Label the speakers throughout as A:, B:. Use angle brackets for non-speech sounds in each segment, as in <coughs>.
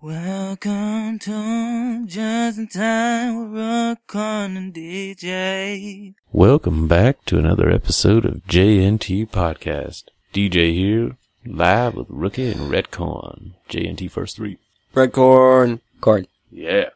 A: Welcome to Just in Time with Rock on and DJ.
B: Welcome back to another episode of JNT Podcast. DJ here, live with Rookie and Redcorn. JNT first three.
C: Red corn. Corn.
B: Yeah.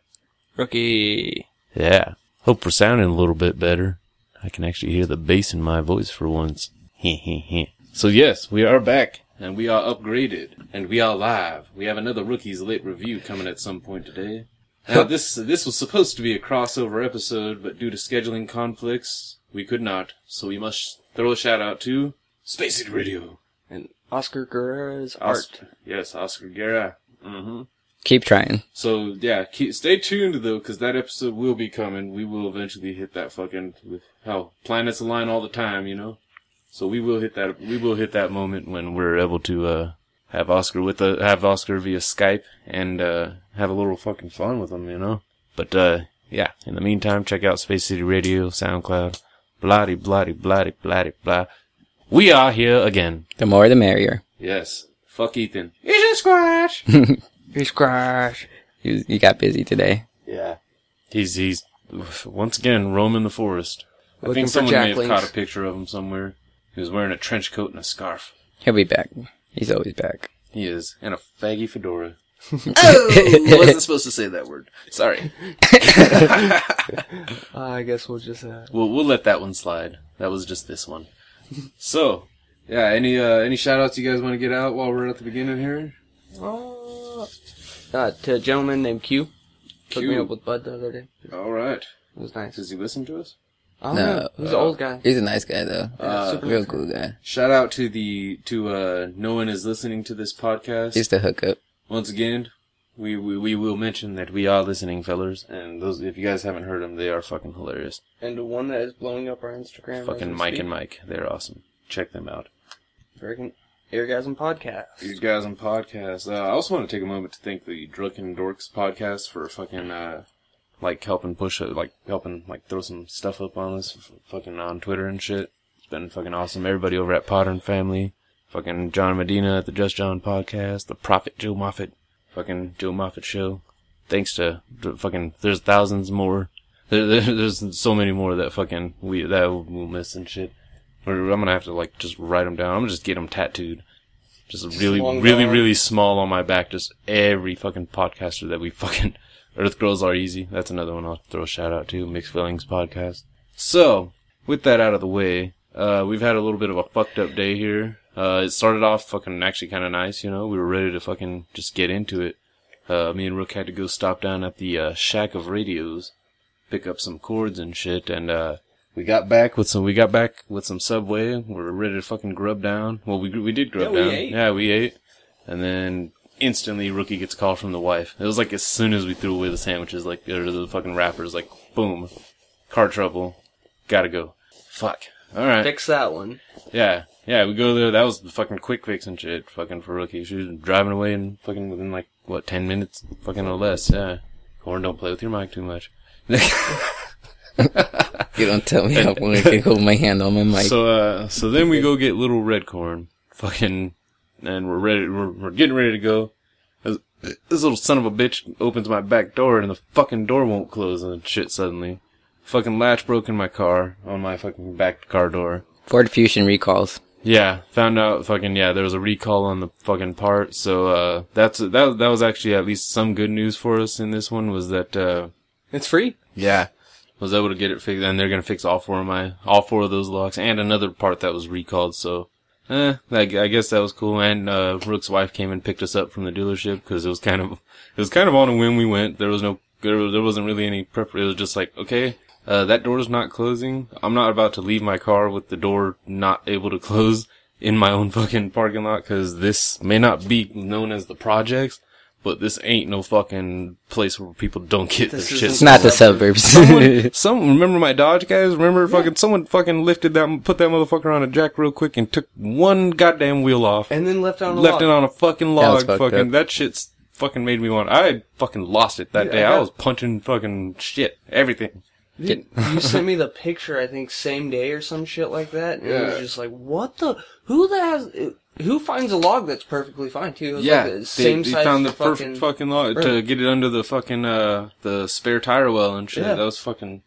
C: Rookie.
B: Yeah. Hope we're sounding a little bit better. I can actually hear the bass in my voice for once. He <laughs> So yes, we are back. And we are upgraded. And we are live. We have another Rookies Lit review coming at some point today. Now this this was supposed to be a crossover episode, but due to scheduling conflicts, we could not. So we must throw a shout out to Space City Radio.
C: And Oscar Guerrera's
B: Oscar,
C: art.
B: yes, Oscar Guerra. Mm-hmm.
C: Keep trying.
B: So yeah, keep, stay tuned though, because that episode will be coming. We will eventually hit that fucking with how planets align all the time, you know. So we will hit that. We will hit that moment when we're able to uh, have Oscar with uh, have Oscar via Skype and uh, have a little fucking fun with him, you know. But uh, yeah, in the meantime, check out Space City Radio, SoundCloud, bloody bloody bloody bloody blah. We are here again.
C: The more the merrier.
B: Yes. Fuck Ethan. He's a squash. <laughs>
C: He's squash. You, you got busy today.
B: Yeah. He's he's once again roaming the forest. I think someone may have caught a picture of him somewhere. He was wearing a trench coat and a scarf.
C: He'll be back. He's always back.
B: He is, and a faggy fedora. <laughs>
D: Oh, wasn't supposed to say that word. Sorry. <laughs>
C: I guess we'll just, uh...
B: We'll we'll let that one slide. That was just this one. So, yeah. Any uh any shout outs you guys want to get out while we're at the beginning here?
C: Uh, uh, to a gentleman named Q. Hooked me up with Bud the other day.
B: All right.
C: It was nice.
B: Does he listen to us?
C: I don't
D: No,
C: know. He's an
B: uh,
C: old guy.
D: He's a nice guy though.
B: Uh,
C: super
D: Real
C: nice
D: cool guy.
B: Shout out to the to uh no one is listening to this podcast.
D: He's the hookup.
B: Once again, we, we we will mention that we are listening, fellers, and those if you guys haven't heard them, they are fucking hilarious.
C: And the one that is blowing up our Instagram.
B: Fucking Mike and Mike, they're awesome. Check them out.
C: Freaking Eargasm Podcast.
B: You guys on podcast. Uh, I also want to take a moment to thank the Drunken Dorks podcast for fucking uh, like helping push it, like helping like throw some stuff up on us, f- fucking on Twitter and shit. It's been fucking awesome. Everybody over at Potter and Family, fucking John Medina at the Just John podcast, the Prophet Joe Moffat, fucking Joe Moffat show. Thanks to the fucking there's thousands more. There, there, there's so many more that fucking we that we'll miss and shit. Or I'm gonna have to like just write them down. I'm gonna just get them tattooed. Just really, really,
C: gone.
B: really small on my back. Just every fucking podcaster that we <laughs> fucking Earth Girls Are Easy. That's another one I'll throw a shout out to. Mixed Feelings podcast. So, with that out of the way, uh, we've had a little bit of a fucked up day here. Uh, it started off fucking actually kind of nice, you know. We were ready to fucking just get into it. Uh, me and Rook had to go stop down at the uh, Shack of Radios, pick up some cords and shit, and uh, we got back with some. We got back with some Subway. We were ready to fucking grub down. Well, we we did grub
C: Yeah, we
B: down.
C: ate.
B: Yeah, we ate, and then instantly Rookie gets a call from the wife. It was like as soon as we threw away the sandwiches, like or the fucking wrappers, like boom, car trouble, gotta go. Fuck. All right.
C: Fix that one.
B: Yeah, yeah, we go there. That was the fucking quick fix and shit. Fucking for rookie. She was driving away in fucking within like what ten minutes, fucking or less. Yeah. Corn, don't play with your mic too much. <laughs>
D: You don't tell me how long I can hold my hand on my mic.
B: So, uh, so then we go get little red corn, fucking, and we're ready. We're, we're getting ready to go. This, this little son of a bitch opens my back door, and the fucking door won't close and shit. Suddenly, fucking latch broke in my car on my fucking back car door.
D: Ford Fusion recalls.
B: Yeah, found out fucking yeah, there was a recall on the fucking part. So uh that's that that was actually at least some good news for us in this one was that uh
C: It's free.
B: yeah, was able to get it fixed and they're going to fix all four of my all four of those locks and another part that was recalled. So eh, I, I guess that was cool and uh Rook's wife came and picked us up from the dealership cuz it was kind of it was kind of on a whim we went. There was no there wasn't really any prep. It was just like, okay, uh, that door's not closing. I'm not about to leave my car with the door not able to <laughs> close in my own fucking parking lot because this may not be known as the projects, but this ain't no fucking place where people don't get
C: This
B: their shit.
D: It's not the suburbs.
B: Someone, <laughs> some remember my Dodge guys. Remember fucking someone fucking lifted that, put that motherfucker on a jack real quick and took one goddamn wheel off,
C: And then left on a
B: left
C: log.
B: it on a fucking log.
D: fucked
B: fucking
D: up.
B: that shit's fucking made me want. I fucking lost it that
C: Yeah,
B: day.
C: I
B: I was punching fucking shit, everything.
C: Dude, you sent me the picture, I think, same day or some shit like that, and it was
B: Yeah.
C: just like, what the? Who the has? Who finds a log that's perfectly fine too?
B: Yeah,
C: like the same
B: they
C: size
B: found the
C: fucking,
B: perfect fucking log to get it under the fucking uh the spare tire well and shit.
C: Yeah.
B: That was fucking.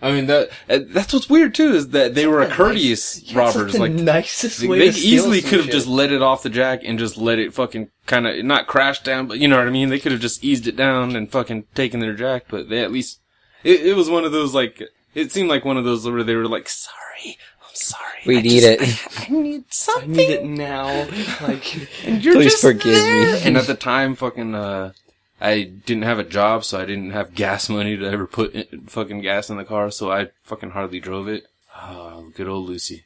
B: I mean that uh, that's what's weird too is that they were a
C: Nice-
B: courteous
C: Yeah, it's
B: robbers.
C: the
B: Like
C: nicest
B: they,
C: way
B: they easily could have just let it off the jack and just let it fucking kind of not crash down, but you know what I mean. They could have just eased it down and fucking taken their jack, but they at least it, it was one of those like it seemed like one of those where they were like, "Sorry, sorry,
E: We
B: I
E: need
B: just-
E: it.
B: I, I need something. <laughs>
C: I need it now. <laughs> Like,
B: and you're
E: Please
B: just
E: forgive
B: there.
E: me.
B: And at the time, fucking, uh, I didn't have a job, so I didn't have gas money to ever put in, fucking gas in the car, so I fucking hardly drove it. Oh, good old Lucy.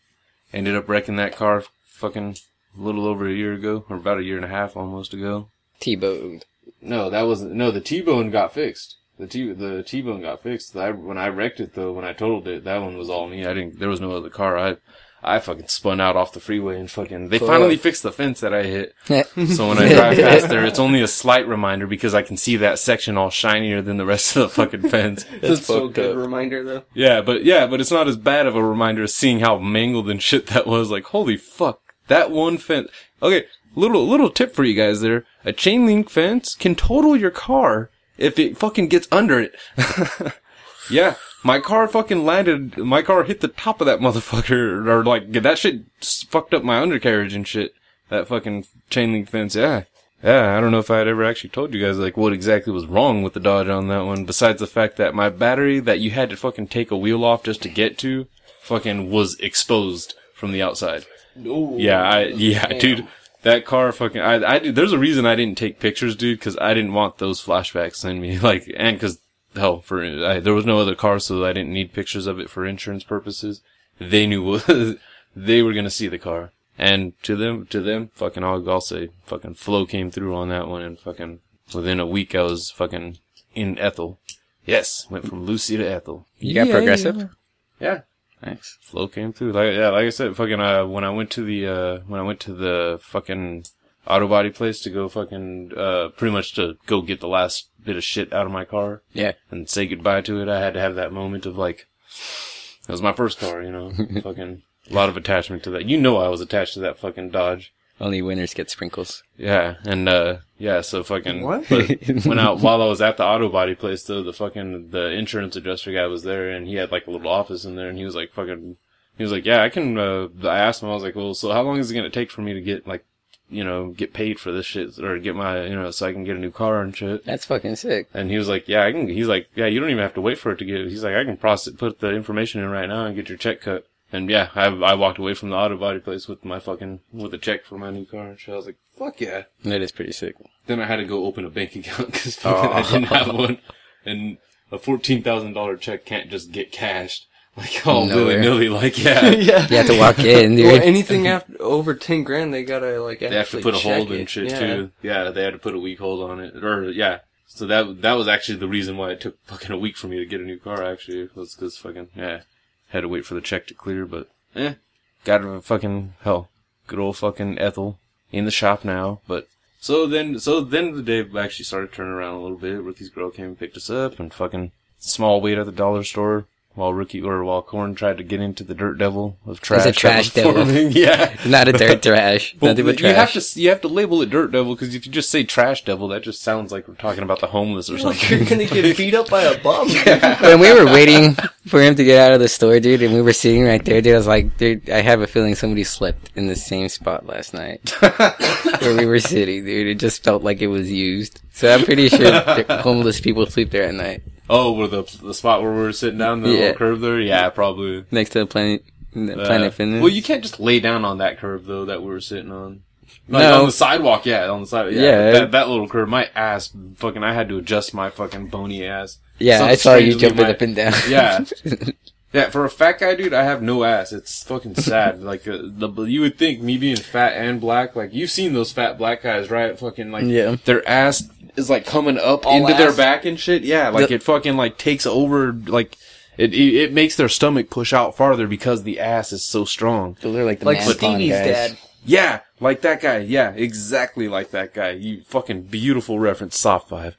B: Ended up wrecking that car fucking a little over a year ago, or about a year and a half almost ago.
E: T-boned.
B: No, that wasn't. No, the T-bone got fixed. The T the T-bone got fixed. I, when I wrecked it though, when I totaled it, that one was all me. I didn't. There was no other car. I I fucking spun out off the freeway and fucking. They
E: Cool.
B: finally uh, fixed the fence that I hit. <laughs> So when I drive <laughs> past there, it's only a slight reminder because I can see that section all shinier than the rest of the fucking fence. <laughs>
C: that's so good
E: up.
C: reminder though.
B: Yeah, but yeah, but it's not as bad of a reminder as seeing how mangled and shit that was. Like, holy fuck, that one fence. Okay, little little tip for you guys there: a chain link fence can total your car if it fucking gets under it. <laughs> yeah, my car fucking landed. My car hit the top of that motherfucker, or like that shit fucked up my undercarriage and shit. That fucking chain link fence. Yeah. Yeah, I don't know if I had ever actually told you guys like what exactly was wrong with the Dodge on that one, besides the fact that my battery that you had to fucking take a wheel off just to get to, fucking was exposed from the outside.
C: No.
B: Yeah, I yeah,
C: Damn.
B: dude, that car fucking I I there's a reason I didn't take pictures, dude, because I didn't want those flashbacks in me, <laughs> like, and because hell, for I, there was no other car, so I didn't need pictures of it for insurance purposes. They knew what <laughs> they were gonna see the car. And to them, to them, fucking, I'll, I'll say, fucking, Flo came through on that one, and fucking, within a week, I was fucking in Ethel. Yes, went from Lucy to Ethel.
E: You got
B: Yeah,
E: progressive?
B: Yeah,
E: Nice.
B: Flo came through. Like, yeah, like I said, fucking, uh, when I went to the, uh, when I went to the fucking auto body place to go fucking, uh, pretty much to go get the last bit of shit out of my car
E: Yeah.
B: and say goodbye to it, I had to have that moment of like, it was my first car, you know, <laughs> fucking, a lot of attachment to that. You know I was attached to that fucking Dodge.
E: Only winners get sprinkles.
B: Yeah, and uh yeah, so fucking
C: What?
B: but <laughs> when I while I was at the auto body place though, the fucking the insurance adjuster guy was there and he had like a little office in there and he was like fucking he was like, Yeah, I can uh I asked him, I was like, Well, so how long is it gonna take for me to get like you know, get paid for this shit or get my you know, so I can get a new car and shit.
E: That's fucking sick.
B: And he was like, "Yeah, I can." He's like, "Yeah, you don't even have to wait for it to get." He's like, "I can process, put the information in right now and get your check cut." And yeah, I I walked away from the auto body place with my fucking with a check for my new car. And shit. I was like, "Fuck yeah!"
E: That is pretty sick.
B: Then I had to go open a bank <laughs> account because
E: Oh.
B: I didn't have one, and a fourteen thousand dollar check can't just get cashed <laughs> like all
E: Nowhere.
B: willy nilly. Like yeah, <laughs>
C: yeah.
E: You have to walk in, dude.
C: Well, anything after over ten grand, they gotta like.
B: they have to put a hold
C: it.
B: and shit
C: yeah.
B: too. Yeah, they had to put a week hold on it, or yeah. So that that was actually the reason why it took fucking a week for me to get a new car. Actually, was because fucking yeah, had to wait for the check to clear. But eh, got a fucking hell, good old fucking Ethel in the shop now. But so then, so then the day actually started turning around a little bit. Rookie's girl came and picked us up, and fucking small wait at the dollar store. While Rookie or while Corn tried to get into the dirt devil of trash, that
E: trash devil. <laughs>
B: yeah, <laughs>
E: Not a dirt trash.
B: well,
E: Nothing but
B: you have to you have to label it dirt devil because if you just say trash devil, that just sounds like we're talking about the homeless or something.
C: you're gonna get <laughs> beat up by a bum.
E: when we were waiting for him to get out of the store, dude, and we were sitting right there, dude, I was like, dude, I have a feeling somebody slept in the same spot last night where we were sitting, dude. It just felt like it was used. So I'm pretty sure homeless people sleep there at night
B: oh, where the the spot where we were sitting down the
E: Yeah.
B: little curve there. Yeah, probably.
E: next to the planet,
B: Uh,
E: Planet Fitness.
B: Well, you can't just lay down on that curve though that we were sitting on. Like
E: No.
B: on the sidewalk, yeah, on the side. Yeah,
E: Yeah.
B: that, that little curve. My ass, fucking, I had to adjust my fucking bony ass.
E: yeah,
B: Something
E: I saw you jumping
B: my-
E: up and down. <laughs>
B: Yeah. <laughs> Yeah, for a fat guy, dude, I have no ass. It's fucking sad. <laughs> like uh, the you would think me being fat and black, like you've seen those fat black guys, right? Fucking like
E: Yeah.
B: their ass is like coming up
C: All
B: into their back and shit. Yeah, like
E: The-
B: it fucking like takes over. Like it, it it makes their stomach push out farther because the ass is so strong.
E: They're like the
C: like
E: man
C: Stevie's
E: guys.
C: dad.
B: Yeah, like that guy. Yeah, exactly like that guy. You fucking beautiful reference, soft five.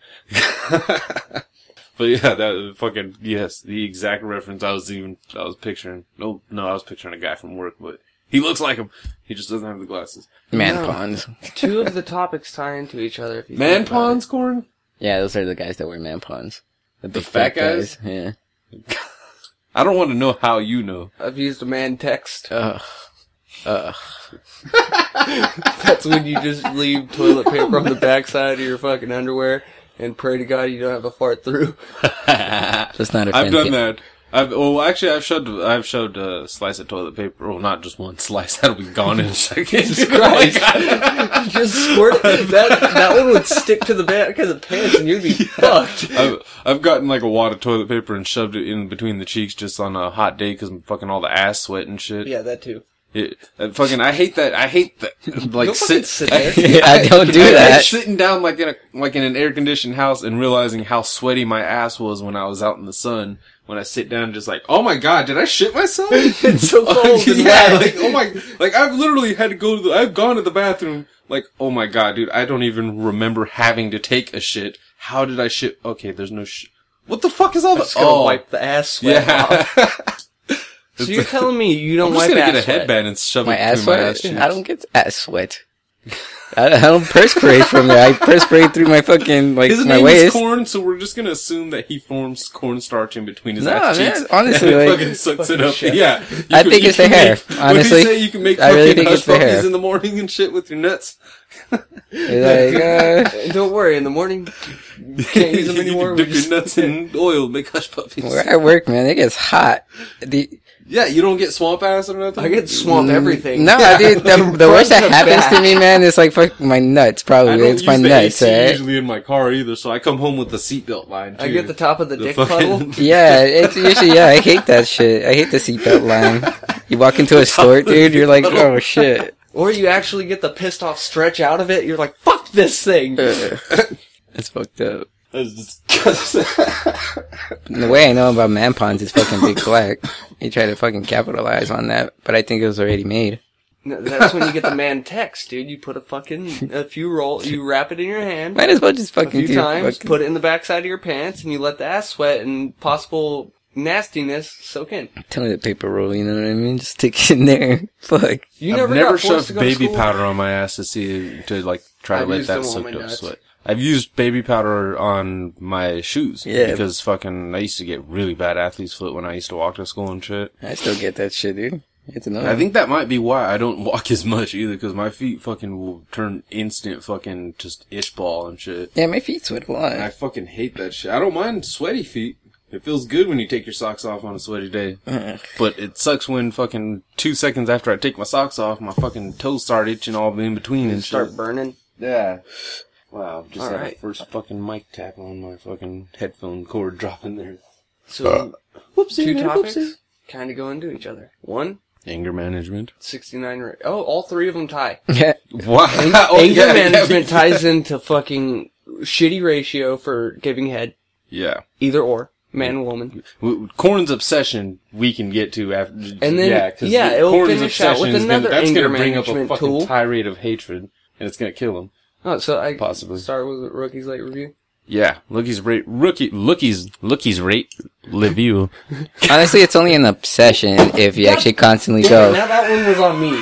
B: but <laughs> But yeah, that fucking yes, the exact reference I was even I was picturing. No, no, I was picturing a guy from work, but he looks like him. He just doesn't have the glasses.
E: Man
C: No.
E: pawns. <laughs>
C: Two of the topics tie into each other. If you
B: Man
C: think about
B: pawns, corn.
E: Yeah, those are the guys that wear man pawns. The, big
B: fat guys?
E: Yeah. <laughs>
B: I don't want to know how you know.
C: I've used a man text.
E: Ugh. Ugh. <laughs>
C: That's when you just leave toilet paper on the backside of your fucking underwear and pray to God you don't have a fart through.
E: Let's not offend
B: I've done that. I've well, actually, I've showed I've shoved a slice of toilet paper. Well, not just one <laughs> slice. That'll be gone in a second.
C: Jesus <laughs> Christ. <laughs> just squirt it. That, that one would stick to the back of the pants and you'd be fucked.
B: I've, I've gotten like a wad of toilet paper and shoved it in between the cheeks just on a hot day because I'm fucking all the ass sweat and shit.
C: Yeah, that too.
B: It, uh, fucking, I hate that. I hate that. Like
C: Don't
B: sit,
C: sit there.
E: I don't do
B: I- I-
E: that.
B: sitting down like in a like in an air conditioned house and realizing how sweaty my ass was when I was out in the sun. When I sit down, just like, oh my god, did I shit myself? <laughs>
C: It's <laughs> so cold
B: yeah, like oh my, like I've literally had to go to the, I've gone to the bathroom, like oh my god, dude, I don't even remember having to take a shit. How did I shit? Okay, there's no shit. What the fuck is all the?
C: Just gonna
B: Oh,
C: wipe the ass sweat off. <laughs> So you're telling me you don't
B: I'm just
C: wipe
B: gonna
C: ass
B: get a
C: sweat?
B: headband and shove
E: My
B: it
E: ass
B: my
E: sweat?
B: ass.
E: I don't get ass sweat. I, I don't perspirate from there. I perspirate through my fucking, like,
B: His
E: my
B: name
E: waist.
B: is corn, so we're just gonna assume that he forms cornstarch in between his
E: No,
B: ass
E: man,
B: cheeks.
E: honestly,
B: and
E: like-
B: fucking sucks it up.
C: shit.
B: Yeah, You
E: I
B: can-
E: think
B: you
E: it's the hair,
B: make-
E: honestly.
B: you say? You can make
E: I really think
B: hush
E: it's the
B: puppies
E: hair.
B: in the morning and shit with your nuts.
E: You're like, uh,
C: Don't worry, in the morning you can't use <laughs> them
B: you
C: anymore.
B: can dip your nuts <laughs> in oil, make hush puppies.
E: where I work, man, it gets hot. The,
B: Yeah, you don't get swamp ass or nothing.
C: I get swamp everything.
E: Mm, no,
B: Yeah.
E: dude, the,
C: From <laughs>
E: the worst that
C: front to
E: happens to me, man, is like fuck my nuts,
B: I
E: probably.
B: don't
E: It's
B: use
E: my
B: the
E: nuts,
B: AC
E: right?
B: usually in my car either, so I come home with the seatbelt line. Too.
C: I get the top of the,
B: The
C: dick
B: fucking-
C: puddle. <laughs>
E: Yeah, it's usually, yeah, I hate that shit. I hate the seatbelt line. You walk into a <laughs> store, dude, you're like, oh shit.
C: Or you actually get the pissed off stretch out of it. You're like, fuck this thing.
E: It's fucked up.
B: That's disgusting.
E: The way I know about man pawns is fucking Big Black. He tried to fucking capitalize on that, but I think it was already made.
C: No, That's when you get the man text, dude. You put a fucking, a few roll, you wrap it in your hand
E: Might as well just
C: a
E: fucking
C: few
E: do
C: times,
E: fucking-
C: put it in the backside of your pants, and you let the ass sweat and possible nastiness soak in.
E: Tell me toilet paper roll, you know what I mean? Just stick it in there. <laughs> Fuck.
C: You
B: I've
C: never,
B: never
C: got forced to
B: shoved
C: go to
B: baby powder on my ass to see to like try to
C: I've
B: let that soak up sweat. I've used baby powder on my shoes.
E: Yeah.
B: Because fucking I used to get really bad athlete's foot when I used to walk to school and shit.
E: I still get that shit, dude. It's annoying.
B: I think that might be why I don't <laughs> walk as much either, because my feet fucking will turn instant fucking just itch ball and shit.
E: Yeah, my feet sweat a lot.
B: I fucking hate that shit. I don't mind sweaty feet. It feels good when you take your socks off on a sweaty day.
E: Ugh.
B: But it sucks when fucking two seconds after I take my socks off, my fucking toes start itching all in between and
C: Start
B: shit.
C: burning.
B: Yeah. Wow, just
C: All
B: had
C: right.
B: a first fucking mic tap on my fucking headphone cord <laughs> dropping there.
C: So, uh,
B: Whoopsie,
C: two
B: man,
C: topics kind of go into each other. One,
B: Anger management.
C: 69 ra- Oh, all three of them tie. <laughs>
E: Yeah.
B: Wow. <laughs> Oh,
C: Anger
B: yeah, yeah,
C: management
B: we-
C: ties into fucking shitty ratio for giving head.
B: Yeah.
C: Either or. Man or woman.
B: Corn's obsession we can get to after,
C: And then-
B: yeah, 'cause
C: yeah,
B: the-
C: it'll
B: Corn's
C: finish out with
B: obsession is
C: another
B: gonna, that's
C: anger
B: gonna bring up a fucking
C: tool.
B: tirade of hatred, and it's gonna kill him.
C: Oh, so I
B: Possibly.
C: start with Rookie's late review.
B: Yeah, rookies rate, rookie, lookie's, lookie's rate, review. <laughs>
E: Honestly, it's only an obsession if you actually constantly
C: Damn,
E: go,
C: now that one was on me.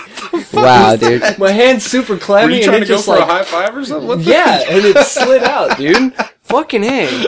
C: <laughs>
E: wow, <laughs> dude.
C: My hand's super
B: Were
C: clammy
B: you
C: and
B: trying
C: it
B: to go
C: just
B: for
C: like,
B: a high five or something? What the-
C: yeah, and it slid out, dude. Fucking hang.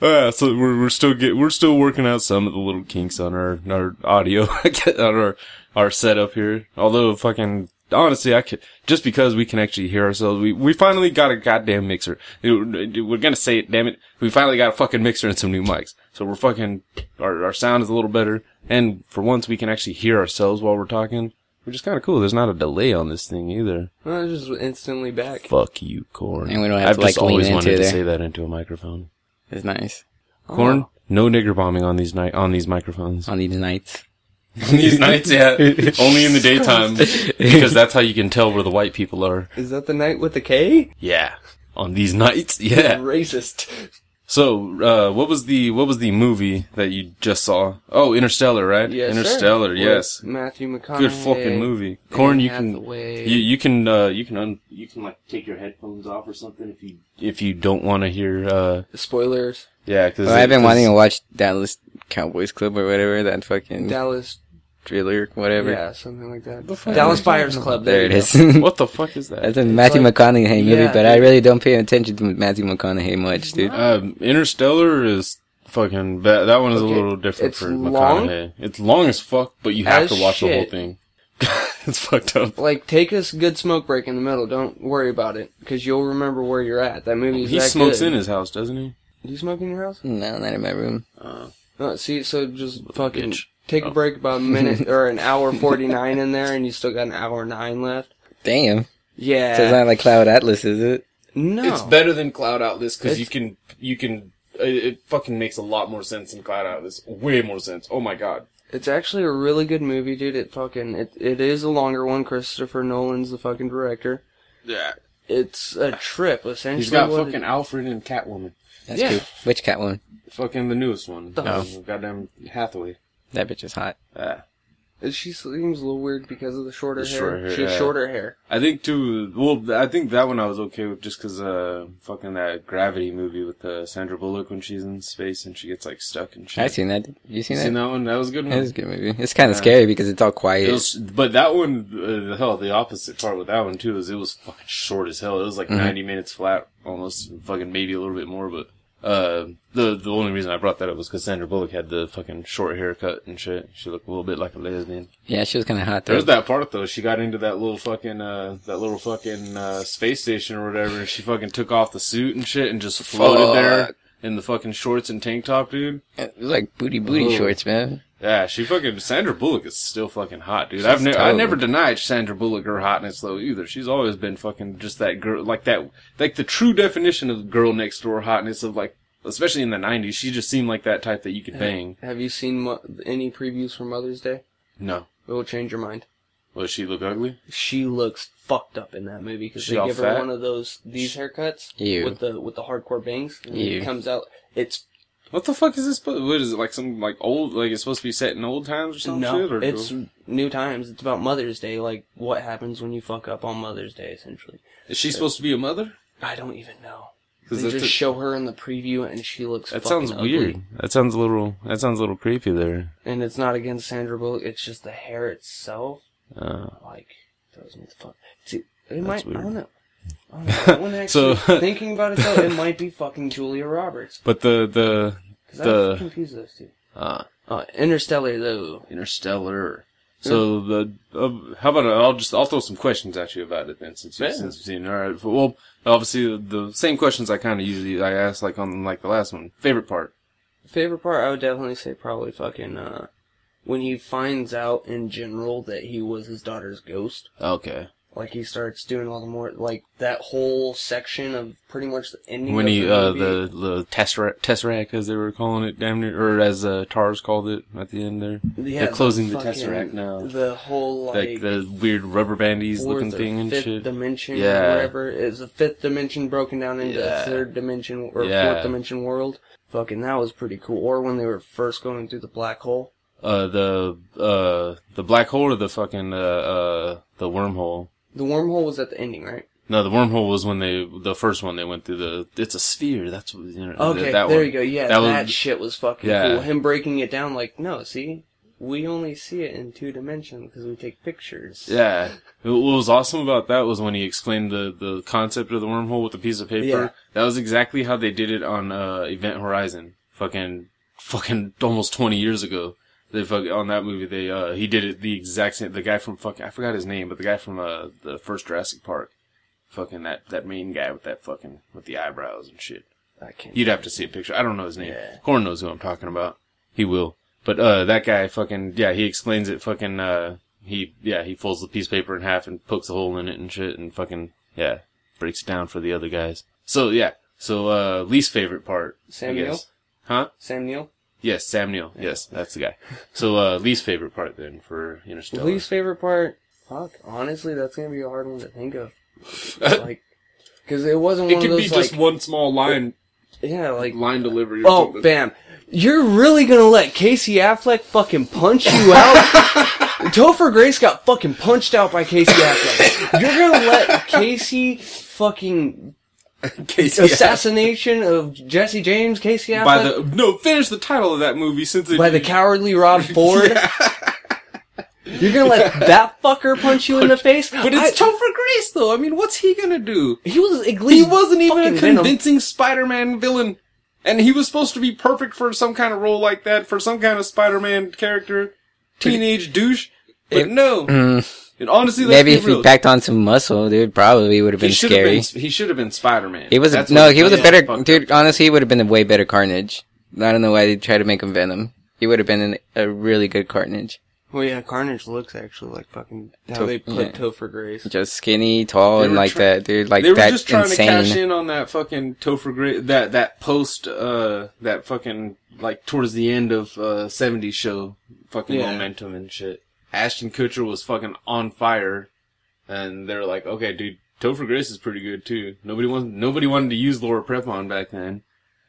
B: Uh, so we're we're still get we're still working out some of the little kinks on our our audio on our our setup here. Although fucking honestly, I could just because we can actually hear ourselves. We we finally got a goddamn mixer. We're gonna say it, damn it. We finally got a fucking mixer and some new mics. So we're fucking our our sound is a little better, and for once we can actually hear ourselves while we're talking. Which is kind of cool. There's not a delay on this thing either.
C: I was just instantly back.
B: Fuck you, corn.
E: And we don't have
B: I've
E: to, like,
B: just always
E: lean
B: wanted
E: into
B: to
E: there.
B: say that into a microphone.
E: It's nice.
B: Corn, oh. no nigger bombing on these night on these microphones.
E: On these nights. <laughs>
B: On these nights, yeah, <laughs> only in the daytime because that's how you can tell where the white people are.
C: Is that the night with the K?
B: Yeah, on these nights, <laughs> yeah.
C: Racist.
B: So, uh, what was the what was the movie that you just saw? Oh, Interstellar, right?
C: Yes, sir.
B: Interstellar,
C: With
B: yes.
C: Matthew McConaughey.
B: Good fucking movie. Corn, you can
C: Hathaway.
B: you you can uh you can un, you can like take your headphones off or something if you if you don't want to hear uh
C: Spoilers.
B: Yeah, because
E: Well, I've been wanting to watch Dallas Cowboys Club or whatever that fucking
C: Dallas,
E: thriller, whatever.
C: yeah, something like that.
B: The fuck
C: Dallas Buyers Club.
E: There it
C: you. <laughs>
B: What the fuck is that?
E: That's a Matthew
C: like-
E: McConaughey movie,
C: Yeah,
E: but I really don't pay attention to Matthew McConaughey much, dude.
B: Um, Interstellar is fucking. That, that one is
C: Okay,
B: a little different
C: it's
B: for
C: long.
B: McConaughey. It's long as fuck, but you have
C: As
B: to watch the whole thing. <laughs> it's fucked up.
C: Like, take a good smoke break in the middle. Don't worry about it, because you'll remember where you're at. That movie's
B: He
C: that
B: smokes
C: good.
B: in his house, doesn't he?
C: Do you smoke in your house?
E: No, not in my room.
B: Uh,
C: Uh, see, so just fucking
B: bitch.
C: Take
B: Oh.
C: a break about a minute <laughs> or an hour forty nine in there, and you still got an hour nine left.
E: Damn.
C: Yeah.
E: So it's not like Cloud Atlas, is it?
C: no.
B: It's better than Cloud Atlas because you can you can. It, it fucking makes a lot more sense than Cloud Atlas. Way more sense. Oh my god.
C: It's actually a really good movie, dude. It fucking it it is a longer one. Christopher Nolan's the fucking director.
B: Yeah.
C: It's a trip essentially.
B: He's got fucking
C: it-
B: Alfred and Catwoman.
E: That's
C: Yeah.
E: cool. Which Catwoman?
B: Fucking the newest one.
C: The-
B: Uh, Goddamn Hathaway.
E: That bitch is hot.
B: Yeah.
C: she seems a little weird because of the shorter
B: The
C: hair.
B: short hair,
C: she has
B: yeah.
C: shorter hair.
B: I think too. Well, I think that one I was okay with just because uh, fucking that Gravity movie with uh, Sandra Bullock when she's in space and she gets like stuck and shit.
E: I've seen that. You seen
B: You
E: that?
B: seen that one? That was a good one.
E: It was a good movie. It's kind of
B: Yeah.
E: scary because it's all quiet.
B: It was, but that one, uh, the hell, the opposite part with that one too is it was fucking short as hell. It was like
E: Mhm.
B: ninety minutes flat, almost fucking maybe a little bit more. But uh, the the only reason I brought that up was because Sandra Bullock had the fucking short haircut and shit. She looked a little bit like a lesbian.
E: yeah, she was kind of hot though.
B: There's that part though. She got into that little fucking uh that little fucking uh space station or whatever. And she fucking took off the suit and shit and just floated there in the fucking shorts and tank top, dude.
E: It was like booty booty
B: Oh.
E: shorts, man.
B: Yeah, she fucking Sandra Bullock is still fucking hot, dude.
E: She's
B: I've never I never denied Sandra Bullock her hotness though either. She's always been fucking just that girl, like that, like the true definition of girl next door hotness of like, especially in the '90s. She just seemed like that type that you could bang.
C: Have you seen mo- any previews for Mother's Day?
B: No,
C: It will change your mind.
B: will she look ugly?
C: She looks fucked up in that movie because they give her one of those these haircuts
E: Ew.
C: with the with the hardcore bangs. And
E: Ew.
C: It comes out. It's
B: What the fuck is this? What is it like? Some like old, like it's supposed to be set in old times or some
C: no,
B: shit? Or
C: it's new times. It's about Mother's Day. Like what happens when you fuck up on Mother's Day, essentially.
B: is she supposed to be a mother?
C: I don't even know. They just show her in the preview and she looks.
B: That
C: fucking
B: sounds
C: ugly.
B: weird. That sounds a little. That sounds a little creepy there.
C: And it's not against Sandra Bullock. It's just the hair itself.
B: Uh,
C: Like doesn't the fuck. See, it might. I
B: weird.
C: don't know. I don't <laughs> know. Actually
B: So- <laughs>
C: thinking about it though, it might be fucking Julia Roberts.
B: but the the The-
C: I confuse those two.
B: uh,
C: Uh, Interstellar though.
B: Interstellar. So the uh, how about uh, I'll just I'll throw some questions at you about it then since you
C: Yeah.
B: since you've seen it. All right. Well, obviously the, the same questions I kind of usually I ask like on like the last one. Favorite part.
C: Favorite part, I would definitely say probably fucking uh, when he finds out in general that he was his daughter's ghost.
B: Okay.
C: Like he starts doing all the more like that whole section of pretty much the ending.
B: When he
C: the
B: uh the the tesseract, tesseract as they were calling it, damn near, or as uh, TARS called it at the end there.
C: yeah,
B: they're closing the
C: fucking-
B: Tesseract now.
C: The whole like,
B: Like the weird rubber bandies looking thing and shit.
C: dimension
B: Yeah.
C: or whatever is a fifth dimension broken down into
B: Yeah.
C: a third dimension or
B: Yeah.
C: fourth dimension world. Fucking that was pretty cool. Or when they were first going through the black hole.
B: Uh, the uh the black hole or the fucking uh uh the wormhole.
C: The wormhole was at the ending, right?
B: No, the wormhole was when they the first one they went through the. It's a sphere. That's what you know.
C: Okay,
B: that
C: there
B: one.
C: you go. Yeah,
B: That
C: that,
B: was-
C: shit was fucking
B: Yeah.
C: cool. Him breaking it down, like, no, see, we only see it in two dimensions because we take pictures.
B: Yeah. What was awesome about that was when he explained the, the concept of the wormhole with a piece of paper.
C: Yeah.
B: That was exactly how they did it on uh, Event Horizon. Fucking, fucking almost 20 years ago. They fuck, on that movie, they, uh, he did it the exact same, the guy from fucking, I forgot his name, but the guy from, uh, the first Jurassic Park. Fucking that, that main guy with that fucking, with the eyebrows and shit.
C: I can't.
B: You'd have to see a picture. I don't know his name.
C: Yeah.
B: Corn knows who I'm talking about. He will. But uh that guy fucking yeah, he explains it fucking uh he yeah, he folds the piece of paper in half and pokes a hole in it and shit and fucking yeah, breaks it down for the other guys. So yeah. So uh least favorite part.
C: Sam Neill?
B: Huh?
C: Sam Neill?
B: Yes, Sam Neill. Yes, that's the guy. So uh least favorite part then for Interstellar.
C: Least favorite part? Fuck, honestly, that's gonna be a hard one to think of. <laughs> like, because it wasn't
B: it
C: one
B: could
C: of
B: be
C: those,
B: just
C: like,
B: one small line
C: yeah, like,
B: line delivery or
C: oh,
B: something.
C: bam. You're really gonna let Casey Affleck fucking punch you out? <laughs> Topher Grace got fucking punched out by Casey Affleck. You're gonna let Casey fucking <laughs>
B: Casey
C: assassination of Jesse James, Casey Affleck,
B: by the no finish the title of that movie since it,
C: by the <laughs> cowardly Rob Ford. You're gonna let <laughs> that fucker punch you in the face?
B: But it's
C: I-
B: Topher Grace though. I mean, what's he gonna do?
C: he was
B: He wasn't even a
C: fucking Venom.
B: convincing Spider-Man villain, and he was supposed to be perfect for some kind of role like that, for some kind of Spider-Man character, teenage douche. But
E: It-
B: no,
E: Mm,
B: and honestly, let's
E: maybe
B: be
E: if
B: real.
E: he packed on some muscle, dude, probably would have been scary.
B: been. He should have been Spider-Man.
E: He was a,
B: That's
E: no, he was a better dude.
B: up.
E: Honestly, he would have been a way better Carnage. I don't know why they tried to make him Venom. He would have been an, a really good Carnage.
C: Well, yeah, Carnage looks actually like fucking how
E: To-
C: they put
E: yeah.
C: Topher Grace.
E: Just skinny, tall,
B: They
E: and like
B: try-
E: that, dude. Like
B: they were
E: that
B: just trying
E: insane.
B: to cash in on that fucking Topher Grace, that that post, uh, that fucking like towards the end of uh 70s show, fucking
C: Yeah.
B: momentum and shit. Ashton Kutcher was fucking on fire, and they were like, okay, dude, Topher Grace is pretty good too. Nobody wanted nobody wanted to use Laura Prepon back then.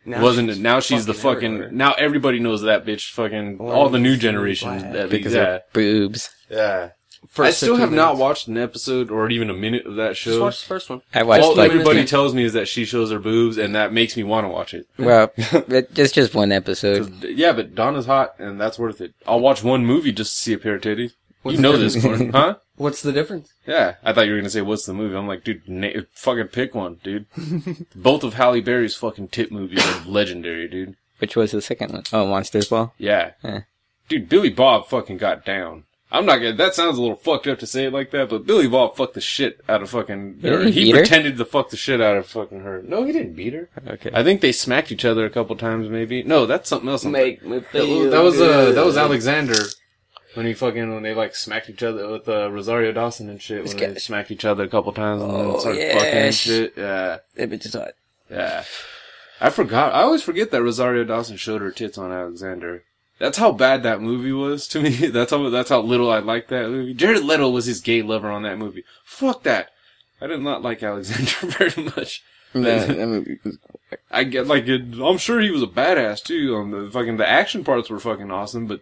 C: Now
B: Wasn't it? Now she's the
C: fucking
B: fucking.
C: everywhere.
B: Now everybody knows that bitch. Fucking
C: Or
B: all the new
C: she's
B: generation.
C: black.
B: That,
E: because
B: yeah,
E: of boobs.
B: yeah. I still
C: 15
B: have not watched an episode or even a minute of that
C: Just
B: show.
C: watch the first one.
E: I watched
B: All
E: like
B: everybody
C: minutes.
B: tells me is that she shows her boobs, and that makes me want to watch it. <laughs>
E: well, it's just just one episode.
B: Yeah, but Donna's hot, and that's worth it. I'll watch one movie just to see a pair of titties.
C: What's
B: you know
C: the
B: this, Corn, huh? <laughs>
C: What's the difference?
B: Yeah, I thought you were gonna say what's the movie. I'm like, dude, na- fucking pick one, dude. <laughs> Both of Halle Berry's fucking tit movies are legendary, dude.
E: Which was the second one? Oh, Monsters Ball.
B: Yeah,
E: Eh.
B: dude, Billy Bob fucking got down. I'm not gonna. That sounds a little fucked up to say it like that, but Billy Bob fucked the shit out of fucking.
E: Yeah,
B: or
E: he
B: he
E: beat her?
B: pretended to fuck the shit out of fucking her. No, he didn't beat her.
E: Okay.
B: I think they smacked each other a couple times, maybe. No, that's something else.
C: Make me
B: That
C: feel
B: was that was, uh, that was Alexander when he fucking when they like smacked each other with uh, Rosario Dawson and shit. When they smacked each other a couple times and then
E: Oh,
B: started fucking and shit. Yeah,
E: That bitch is hot.
B: yeah. I forgot. I always forget that Rosario Dawson showed her tits on Alexander. That's how bad that movie was to me. <laughs> That's how that's how little I liked that movie. Jared Leto was his gay lover on that movie. Fuck that. I did not like Alexander <laughs> very much.
E: That- that movie was-
B: I get like it, I'm sure he was a badass too. On the fucking the action parts were fucking awesome, but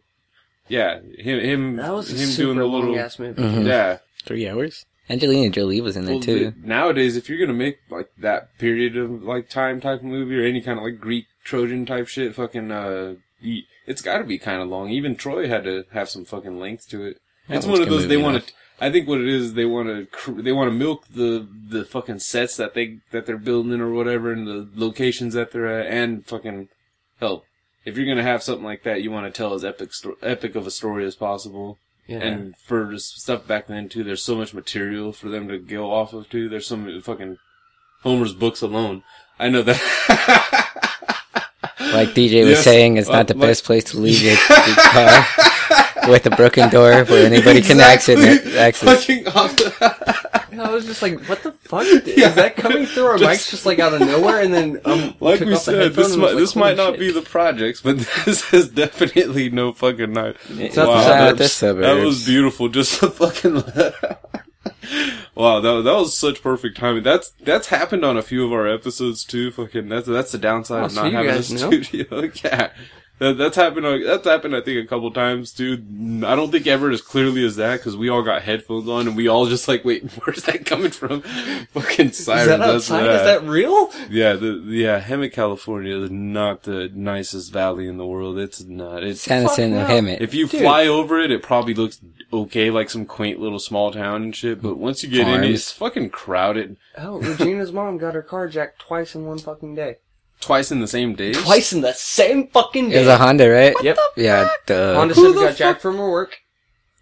B: yeah, him him
C: That was a
B: him
C: super
B: doing the
C: long
B: little
C: ass movie.
E: Mhm.
B: yeah.
E: Three hours. Angelina Jolie was in there
B: Well,
E: too.
B: th- nowadays, if you're gonna make like that period of like time type movie or any kind of like Greek Trojan type shit, fucking uh, it's got to be kind of long. Even Troy had to have some fucking length to it.
E: Yeah,
B: it's one of those they want to. I think what it is, they want to they want to milk the the fucking sets that they that they're building or whatever, and the locations that they're at, and fucking hell. If you're gonna have something like that, you want to tell as epic sto- epic of a story as possible.
C: Yeah.
B: And for stuff back then too, there's so much material for them to go off of too. There's so many fucking Homer's books alone. I know that. <laughs>
E: Like DJ was
B: Yes,
E: saying, it's
B: uh,
E: not the
B: like-
E: best place to leave your, your car <laughs> with a broken door where anybody can accident access.
B: Fucking awesome.
C: I was just like, what the fuck? <laughs> Is that coming through our
B: Just-
C: mics just like out of nowhere? And then um, <laughs>
B: Like
C: took
B: we
C: off
B: said,
C: headphone
B: this might
C: like,
B: this might not
C: shit.
B: be the projects, but this is definitely no fucking night.
C: It's
B: Wow,
C: not the
E: Shout out
C: suburbs.
E: the suburbs.
B: That was beautiful. Just the fucking. Wow, that that was such perfect timing. That's that's happened on a few of our episodes too. Fucking that's that's the downside
C: Oh,
B: of
C: so
B: not having a
C: know?
B: studio. <laughs> yeah. That, that's happened. Uh, that's happened. I think a couple times, dude. I don't think ever as clearly as that because we all got headphones on and we all just like, wait, <laughs> where's that coming from? <laughs> Fucking sirens.
C: Is that outside? Is that real?
B: yeah, the yeah, Hemet, California is not the nicest valley in the world. It's not. It's
E: San Jacinto. Hemet.
B: if you
C: Dude.
B: fly over it, it probably looks okay, like some quaint little small town and shit. But once you get in it's fucking crowded.
C: Oh, Regina's mom got her car jacked twice in one fucking day.
B: Twice in the same day.
C: Twice in the same fucking
E: It
C: day.
E: was a Honda, right?
C: Yep.
E: Yeah, duh.
C: Honda
B: Who
C: Civic
B: the
C: got
B: fuck-
C: jacked from her work.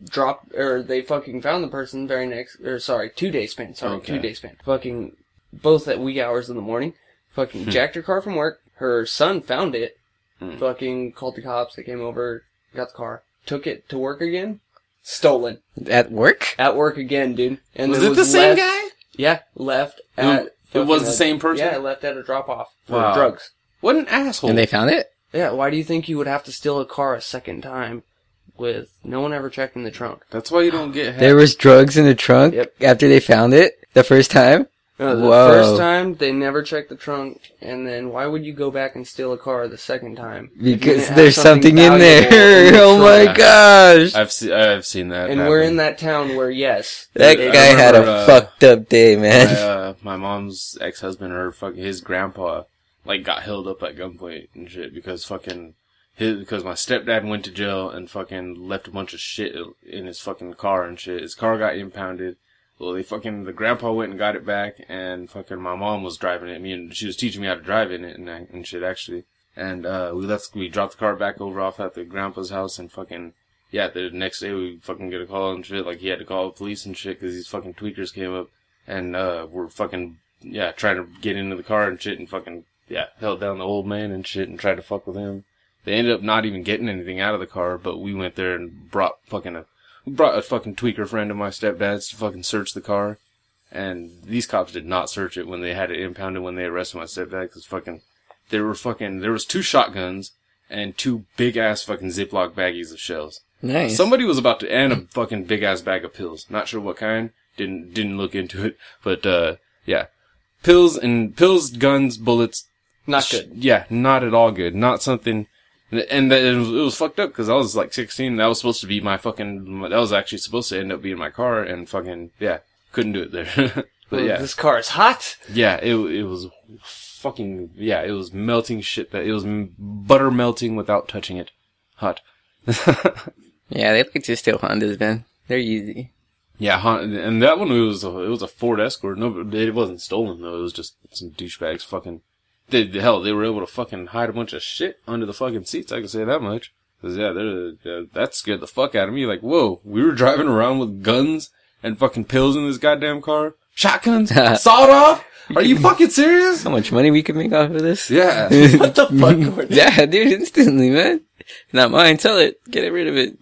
C: Dropped, or they fucking found the person very next, or sorry, two day span. Sorry,
B: Okay.
C: two day span. Fucking both at wee hours in the morning. Fucking jacked her car from work. Her son found it.
B: Hmm.
C: Fucking called the cops. They came over, got the car, took it to work again. Stolen
E: At work?
C: at work again, dude. And
B: Was
C: then
B: it the same
C: left-
B: guy?
C: Yeah, left
B: It-
C: at.
B: It was the
C: a-
B: same person?
C: Yeah, left at a drop off for
B: Wow.
C: drugs.
B: What an asshole!
E: And they found it?
C: Yeah, why do you think you would have to steal a car a second time with no one ever checking the trunk?
B: That's why you don't get.
E: There was drugs in the trunk
C: Yep.
E: after they found it the first time?
C: No, the
E: Whoa.
C: first time they never checked the trunk, and then why would you go back and steal a car the second time?
E: Because there's something in there.
C: in the <laughs>
E: oh my
C: trunk?
E: gosh.
B: I've seen I've seen that.
C: And we're
B: happen.
C: in that town where yes,
E: That
B: I
E: guy had a
B: uh,
E: fucked up day,
B: my,
E: man. <laughs>
B: uh, my mom's ex husband or fucking his grandpa like got held up at gunpoint and shit because fucking his because my stepdad went to jail and fucking left a bunch of shit in his fucking car and shit. His car got impounded. Well, they fucking the grandpa went and got it back, and fucking my mom was driving it. Me and she was teaching me how to drive in it and, and shit actually. And uh, we left. We dropped the car back over off at the grandpa's house, and fucking yeah. The next day we fucking get a call and shit. Like he had to call the police and shit because these fucking tweakers came up and uh, were fucking yeah trying to get into the car and shit and fucking yeah held down the old man and shit and tried to fuck with him. They ended up not even getting anything out of the car, but we went there and brought fucking a brought a fucking tweaker friend of my stepdad's to fucking search the car. And these cops did not search it when they had it impounded when they arrested my stepdad because fucking there were fucking there was two shotguns and two big ass fucking Ziploc baggies of shells.
E: Nice.
B: Somebody was about to and a fucking big ass bag of pills. Not sure what kind. Didn't didn't look into it, but uh yeah, pills and pills, guns, bullets.
C: not
B: sh-
C: good.
B: Yeah, not at all good. Not something. And that it was, it was fucked up because I was like 16. That was supposed to be my fucking. That was actually supposed to end up being my car, and fucking yeah, couldn't do it there. <laughs> but yeah,
C: this car is hot.
B: yeah, it it was fucking yeah, it was melting shit. That it was butter melting without touching it. Hot. <laughs>
E: yeah, they like to steal Hondas, man. They're easy.
B: Yeah, and that one was a, it was a Ford Escort. No, it wasn't stolen though. It was just some douchebags fucking. They, the hell, they were able to fucking hide a bunch of shit under the fucking seats. I can say that much. Cause yeah, they're, uh, that scared the fuck out of me. Like, whoa, we were driving around with guns and fucking pills in this goddamn car, shotguns, <laughs> sawed off. Are you fucking serious?
E: How much money we could make off of this?
B: Yeah. <laughs>
C: What the fuck? Gordon?
E: yeah, dude, instantly, man. Not mine. Sell it. Get rid of it.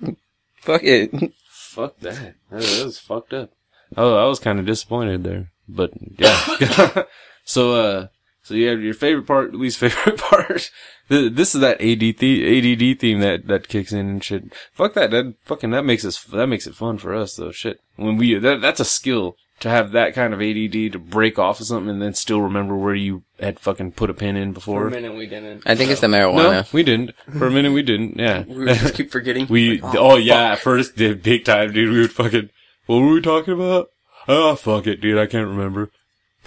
E: Fuck it.
B: Fuck that. That, that was fucked up. Oh, I was kind of disappointed there, but yeah. <laughs> so, uh, so you have your favorite part, <laughs> least favorite part. This is that AD the- ADD theme that that kicks in and shit. Fuck that. That fucking that makes us that makes it fun for us though. Shit. When we that that's a skill to have that kind of ADD to break off of something and then still remember where you had fucking put a pin in before.
C: For a minute we didn't.
E: I think it's the marijuana.
B: No,
E: marijuana.
B: we didn't. For a minute, we didn't. Yeah. <laughs>
C: We just keep forgetting.
B: We,
C: Like,
B: oh, oh yeah, at first, dude, big time, dude. We would fucking, what were we talking about? Oh, fuck it, dude. I can't remember.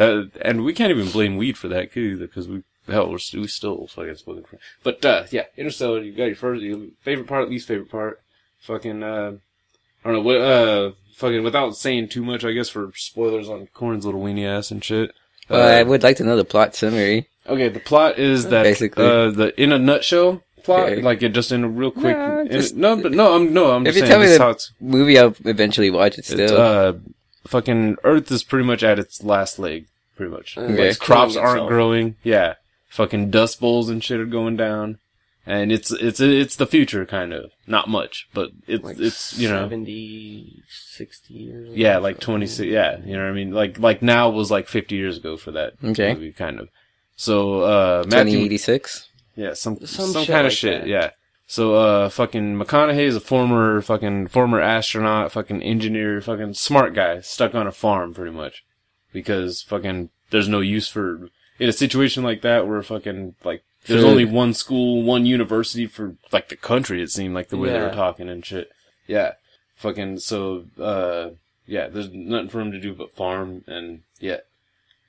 B: That, and we can't even blame weed for that either, because we, hell, we're, we still fucking spoken for. But, uh, yeah, Interstellar, you got your first, your favorite part, least favorite part. Fucking, uh, I don't know, what, uh, fucking, without saying too much, I guess, for spoilers on Corn's little weenie ass and shit.
E: Uh, I would like to know the plot summary.
B: Okay, the plot is that
E: Basically.
B: uh, the in a nutshell plot,
E: Okay.
B: like it just in a real quick.
E: Nah,
B: in- no, but no, I'm no, I'm
E: If
B: just
E: you
B: saying
E: tell me
B: this
E: the- Movie, I'll eventually watch it still.
B: It's uh, fucking Earth is pretty much at its last leg, pretty much.
C: Okay.
B: Like crops
C: killing
B: aren't
C: itself.
B: growing. Yeah, fucking dust bowls and shit are going down, and it's it's it's the future kind of. Not much, but it's
C: like
B: it's you know
C: 70, 60 years. ago
B: yeah like twenty six yeah you know what I mean like like now was like fifty years ago for that
E: Okay.
B: movie kind of. So uh, Matthew
E: 2086.
B: Yeah, some
C: Some
B: some,
C: shit
B: kind of
C: like
B: shit.
C: that.
B: Yeah. So uh, fucking McConaughey is a former fucking former astronaut, fucking engineer, fucking smart guy, stuck on a farm pretty much, because fucking there's no use for in a situation like that where fucking like there's only one school, one university for like the country. It seemed like the way they were talking and shit. Yeah, fucking so uh, yeah, there's nothing for him to do but farm and yeah.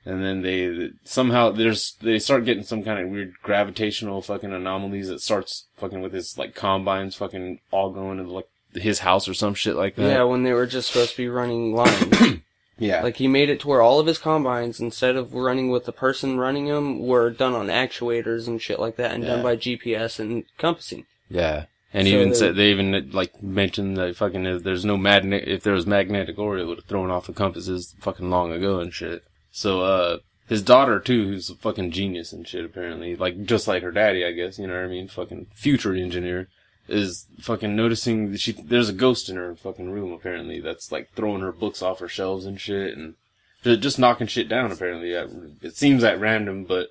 B: And then they somehow there's they start getting some kind of weird gravitational fucking anomalies that starts fucking with his like combines fucking all going to like his house or some shit like that.
C: Yeah, when they were just supposed to be running lines. <clears throat>
B: yeah.
C: like he made it to where all of his combines, instead of running with the person running them, were done on actuators and shit like that, and
B: Yeah.
C: done by GPS and compassing.
B: Yeah. And
C: So
B: even
C: they-
B: said they even like mentioned that fucking if there's no magnet if there was magnetic ore it would have thrown off the compasses fucking long ago and shit. So uh his daughter too, who's a fucking genius and shit apparently, like just like her daddy, I guess, you know what I mean? Fucking future engineer is fucking noticing that she there's a ghost in her fucking room apparently that's like throwing her books off her shelves and shit and ju- just knocking shit down apparently. Uh, It seems at random, but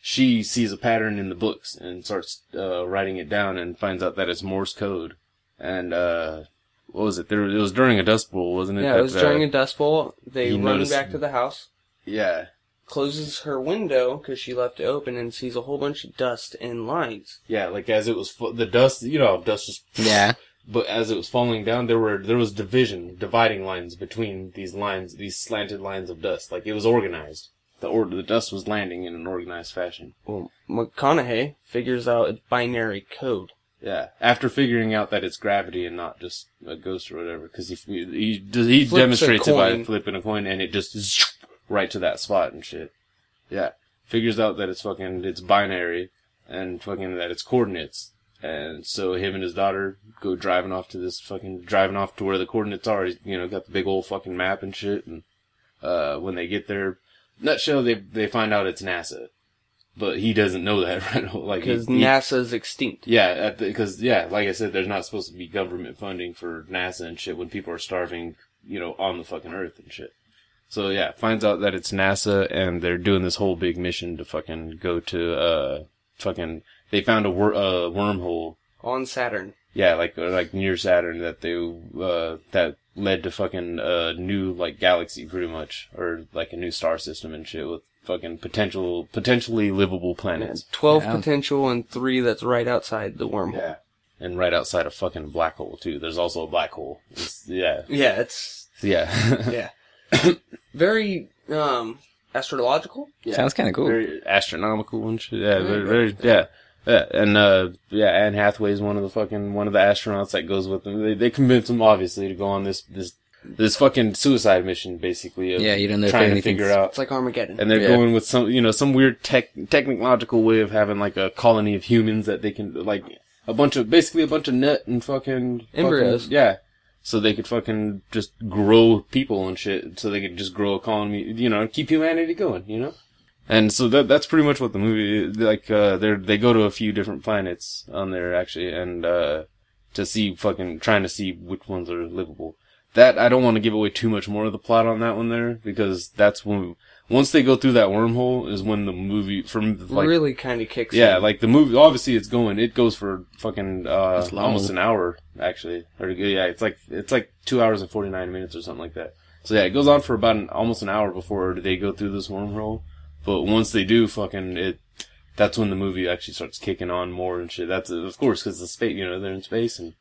B: she sees a pattern in the books and starts uh, writing it down and finds out that it's Morse code. And uh, what was it? There, it was during a dust bowl, wasn't it?
C: Yeah, it
B: that,
C: was
B: uh,
C: during a dust bowl. They
B: he
C: run
B: noticed-
C: back to the house.
B: Yeah,
C: closes her window because she left it open and sees a whole bunch of dust and lines.
B: yeah. Like as it was fu- the dust, you know, dust just <laughs>
E: Yeah.
B: But as it was falling down, there were there was division, dividing lines between these lines, these slanted lines of dust. Like it was organized. The or the dust was landing in an organized fashion.
C: Well, McConaughey figures out it's binary code.
B: Yeah. After figuring out that it's gravity and not just a ghost or whatever, because he he does- he demonstrates it by flipping a coin and it just <laughs> right to that spot and shit. Yeah. Figures out that it's fucking it's binary and fucking that it's coordinates. And so him and his daughter go driving off to this fucking driving off to where the coordinates are. He's, you know, got the big old fucking map and shit. And uh, when they get there, nutshell, they they find out it's NASA, but he doesn't know that <laughs> right. now. Like
C: Because NASA's extinct.
B: yeah, because yeah, like I said, there's not supposed to be government funding for NASA and shit when people are starving, you know, on the fucking Earth and shit. So yeah, finds out that it's NASA and they're doing this whole big mission to fucking go to uh fucking. They found a wor- uh, wormhole.
C: On Saturn.
B: Yeah, like like near Saturn that they uh that led to fucking uh new like galaxy pretty much or like a new star system and shit with fucking potential potentially livable
C: Yeah,
B: planets.
C: 12
E: Yeah.
C: potential and 3 that's right outside the wormhole.
B: Yeah. And right outside a fucking black hole too. There's also a black hole. It's, yeah.
C: Yeah, it's
B: Yeah. <laughs>
C: yeah. <coughs> very um astrological.
E: Sounds kind of cool.
B: Very astronomical and shit. Yeah, very, very yeah. Yeah, and uh yeah, Anne Hathaway's one of the fucking one of the astronauts that goes with them. They they convince him obviously to go on this this this fucking suicide mission basically. Of
E: Yeah, you don't know if
B: trying to figure out
C: It's like Armageddon.
B: and they're
E: Yeah.
B: going with some you know some weird tech technological way of having like a colony of humans that they can like a bunch of basically a bunch of nut and fucking
C: Embryos.
B: fucking- yeah so they could fucking just grow people and shit so they could just grow a colony you know keep humanity going you know? And so that that's pretty much what the movie like uh they they go to a few different planets on there actually and uh to see fucking trying to see which ones are livable. That I don't want to give away too much more of the plot on that one there because that's when once they go through that wormhole is when the movie from like
C: really kind of kicks.
B: yeah
C: in.
B: like the movie obviously it's going it goes for fucking uh almost an hour actually. Or yeah it's like it's like two hours and 49 minutes or something like that. So yeah it goes on for about an, almost an hour before they go through this wormhole. But once they do fucking it that's when the movie actually starts kicking on more and shit. That's of course because the space you know they're in space and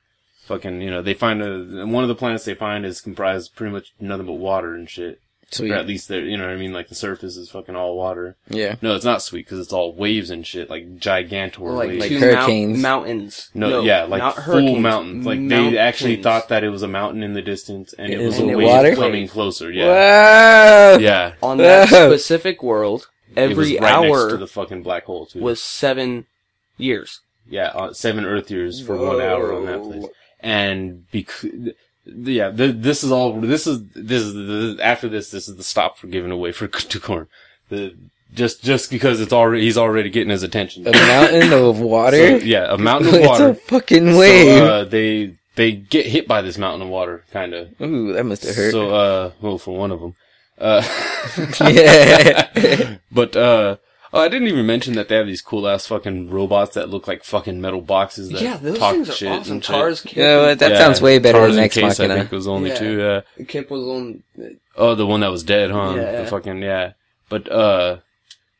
B: fucking you know they find a one of the planets they find is comprised pretty much nothing but water and shit
E: Sweet.
B: or at least they're you know what I mean like the surface is fucking all water
E: Yeah.
B: no, it's not sweet because it's all waves and shit, like gigantor
C: Or like,
B: waves.
E: Like
C: two
E: hurricanes.
C: mount- mountains.
B: no, yeah, like
C: not
B: full
C: hurricanes,
B: mountains. Like they actually thought that it was a mountain in the distance, and it was
E: And
B: a
E: it
B: wave
E: water?
B: coming closer. Yeah,
E: Wow.
B: yeah.
C: on that
E: Whoa.
C: specific world,
B: it was
C: every
B: right next to the fucking black hole too.
C: was seven years.
B: yeah, uh, seven Earth years for one hour on that place, and because. Yeah, th- this is all. This is this is the, after this. This is the stop for giving away for <laughs> to corn. The just just because it's already he's already getting his attention.
E: A mountain of water.
B: So, yeah, a mountain of water. <laughs>
E: it's a fucking wave.
B: So, uh, they they get hit by this mountain of water, kind of.
E: Ooh, that must have hurt.
B: So, uh, well, for one of them. Uh, <laughs>
E: yeah.
B: but, uh, oh, I didn't even mention that they have these cool ass fucking robots that look like fucking metal boxes that
C: yeah, those
B: talk
C: things are
B: shit
C: awesome.
B: and shit.
C: TARS, Kip,
E: You know? That
B: Yeah,
E: sounds way better
B: TARS
E: than
B: and
E: Ex
B: Case, I think was only
C: Yeah.
B: two, yeah.
C: Kip was on.
B: Oh, the one that was dead, huh?
C: Yeah.
B: The fucking, yeah. But, uh,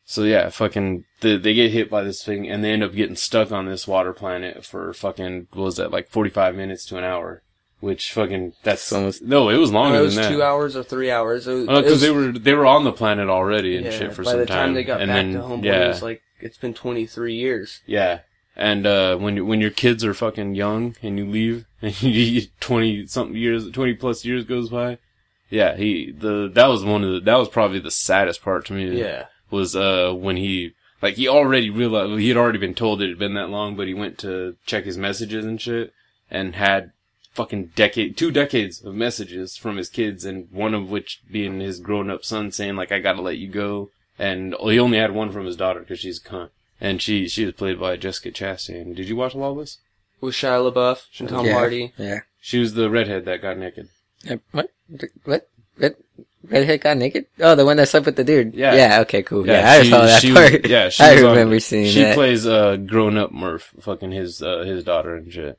B: so yeah, fucking, the, they get hit by this thing and they end up getting stuck on this water planet for fucking, what was that, like 45 minutes to an hour? Which fucking, that's,
E: almost-
B: no, it was longer
C: it was
B: than that.
C: two hours or three hours.
B: Oh, because
C: was-
B: they were they were on the planet already and
C: yeah,
B: shit for
C: by
B: some
C: the time, they got
B: and
C: back
B: then
C: to Homeboy,
B: yeah,
C: it was like it's been 23 years.
B: yeah. And uh, when when your kids are fucking young and you leave <laughs> and you twenty something years, twenty plus years goes by, yeah. He the that was one of the that was probably the saddest part to me.
C: Yeah.
B: was uh when he like he already realized he had already been told it had been that long, but he went to check his messages and shit and had fucking decade two decades of messages from his kids and one of which being his grown up son saying like I gotta let you go and he only had one from his daughter because she's a cunt and she she was played by Jessica Chastain. Did you watch Lawless?
C: With Shia LaBeouf and Tom
E: yeah.
C: Hardy.
E: Yeah.
B: She was the redhead that got naked.
E: Uh, What? What? Red, redhead got naked? Oh, the one that slept with the dude.
B: Yeah.
E: Yeah. Okay. Cool. Yeah, I
B: she-
E: saw that
B: she
E: part.
B: was- yeah, <laughs> she
E: I
B: was on-
E: remember seeing
B: she
E: that.
B: plays uh grown up Murph, fucking his uh, his daughter and shit.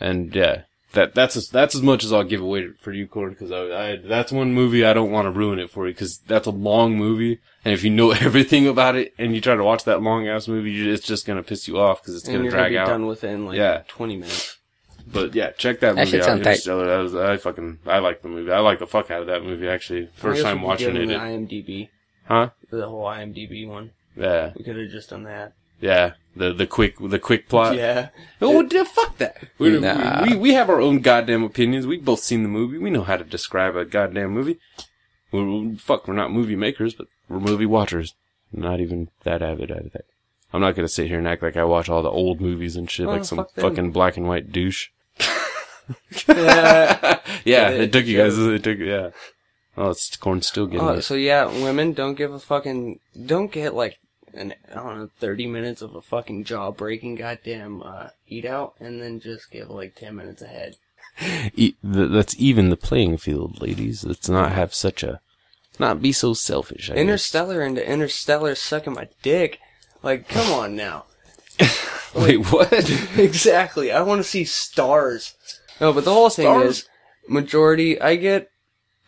B: And yeah, that that's as, that's as much as I'll give away for you, Cord, because I, I that's one movie I don't want to ruin it for you because that's a long movie, and if you know <laughs> everything about it and you try to watch that long ass movie, you- it's just gonna piss you off because it's
C: and
B: gonna
C: you're
B: drag
C: gonna be
B: out.
C: done within like
B: Yeah.
C: 20 minutes.
B: But yeah, check that
E: That
B: movie
E: shit
B: out. Interstellar. That was I fucking I like the movie. I like the fuck out of that movie actually. First time watching it,
C: him
B: it
C: the IMDb,
B: huh?
C: the whole IMDb one.
B: Yeah,
C: We could have just done that.
B: Yeah. The the quick the quick plot.
C: yeah.
B: Oh, fuck that. We,
E: Nah.
B: we, we have our own goddamn opinions. We've both seen the movie. We know how to describe a goddamn movie. We're, fuck, we're not movie makers, but we're movie watchers. Not even that avid at it. I'm not gonna sit here and act like I watch all the old movies and shit
C: Oh,
B: like some
C: fuck
B: fucking black and white douche. <laughs>
C: Yeah.
B: Yeah, it
C: it,
B: took you guys. It took yeah. Oh, it's corn still getting
C: Oh,
B: it.
C: so yeah, women don't give a fucking don't get like an I don't know thirty minutes of a fucking jaw breaking goddamn uh, eat out, and then just give like ten minutes ahead. <laughs>
B: E- that's even the playing field, ladies. Let's not have such a, not be so selfish. I guess.
C: Interstellar into Interstellar sucking my dick. Like, come on now. <laughs>
B: Wait, what? <laughs>
C: exactly. I want to see stars. No, but the whole thing
B: Stars?
C: is majority. I get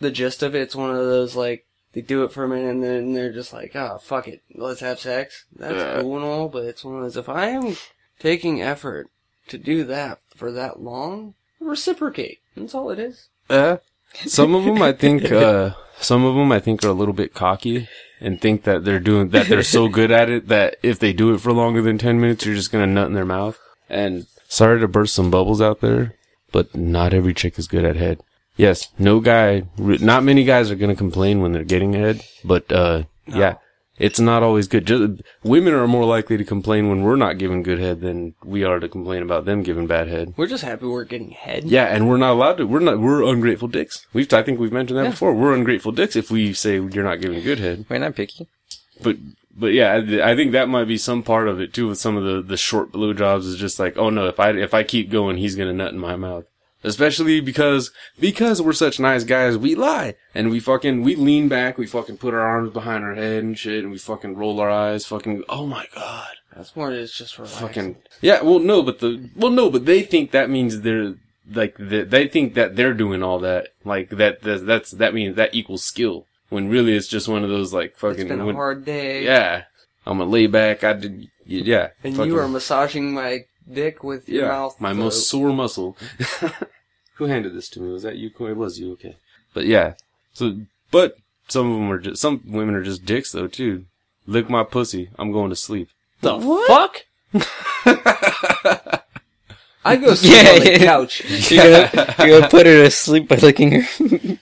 C: the gist of it. It's one of those like they do it for a minute and then they're just like, ah, fuck it, let's have sex. That's
B: Yeah.
C: cool and all, but it's one of those. If I am taking effort to do that for that long, reciprocate. That's all it is.
B: Uh, some of them, I think, <laughs> uh, some of them, I think, are a little bit cocky and think that they're doing that. They're so good at it that if they do it for longer than ten minutes, you're just gonna nut in their mouth. And sorry to burst some bubbles out there, but not every chick is good at head. Yes, no guy, not many guys are gonna complain when they're getting head, but uh, yeah, it's not always good. Just, women are more likely to complain when we're not giving good head than we are to complain about them giving bad head.
C: We're just happy we're getting head.
B: Yeah, and we're not allowed to. We're not. We're ungrateful dicks. We've. I think we've mentioned that
C: Yeah.
B: before. We're ungrateful dicks if we say you're not giving good head.
E: We're not picky.
B: But but yeah, I, I think that might be some part of it too. With some of the the short blowjobs is just like, oh no, if I if I keep going, he's gonna nut in my mouth. Especially because because we're such nice guys, we lie and we fucking we lean back, we fucking put our arms behind our head and shit, and we fucking roll our eyes, fucking. Oh my god.
C: That's more. It's just relaxing.
B: fucking yeah well no but the well no but they think that means they're like the, they think that they're doing all that like that, that that's that means that equals skill when really it's just one of those like
C: It's
B: fucking
C: been a
B: when-
C: hard day.
B: yeah i'm gonna lay back i did yeah
C: And
B: fucking-
C: you are massaging my dick with your
B: yeah
C: mouth.
B: my most sore muscle <laughs> who handed this to me was that you Corey? it was you okay but yeah so but some of them are just some women are just dicks though too lick my pussy i'm going to sleep
C: The fuck? <laughs> I go <laughs> sleep
E: Yeah,
C: on the
E: yeah.
C: couch. <laughs>
E: You're gonna, you're gonna put her to sleep by licking her.
C: You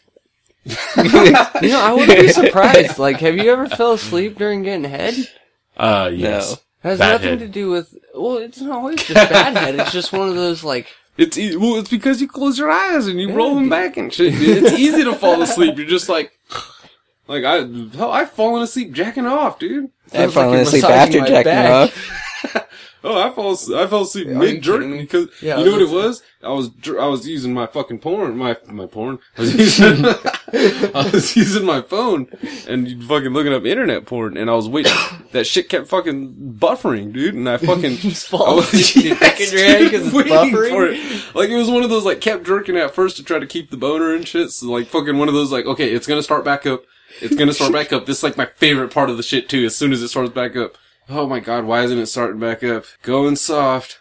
C: know, I wouldn't be surprised. Like, have you ever fell asleep during getting head?
B: uh yes
C: It has
B: Bad
C: nothing
B: head.
C: to do with. Well, it's not always just bad head. It's just one of those like.
B: It's e- well, it's because you close your eyes and you roll them back and shit. It's easy to fall asleep. You're just like, like I, hell, I've fallen asleep jacking off, dude.
E: I've
C: Feels like
E: asleep after jacking
C: back.
E: off. <laughs>
B: Oh, I fall, I fell asleep
C: you
B: mid jerk because
C: Yeah,
B: you know what it was? I was, I was using my fucking porn, my my porn. I was <laughs> using, <laughs> <laughs> I was using my phone and fucking looking up internet porn, and I was waiting. <coughs> That shit kept fucking buffering, dude, and I fucking <laughs>
C: Just fall
B: I was-
C: asleep, <laughs> you in your head 'cause it's buffering?
B: for it. Like it was one of those like kept jerking at first to try to keep the boner and shit. So like fucking one of those like okay, it's gonna start back up. It's gonna start back up. This is like my favorite part of the shit too. As soon as it starts back up. Oh my god, why isn't it starting back up? Going soft.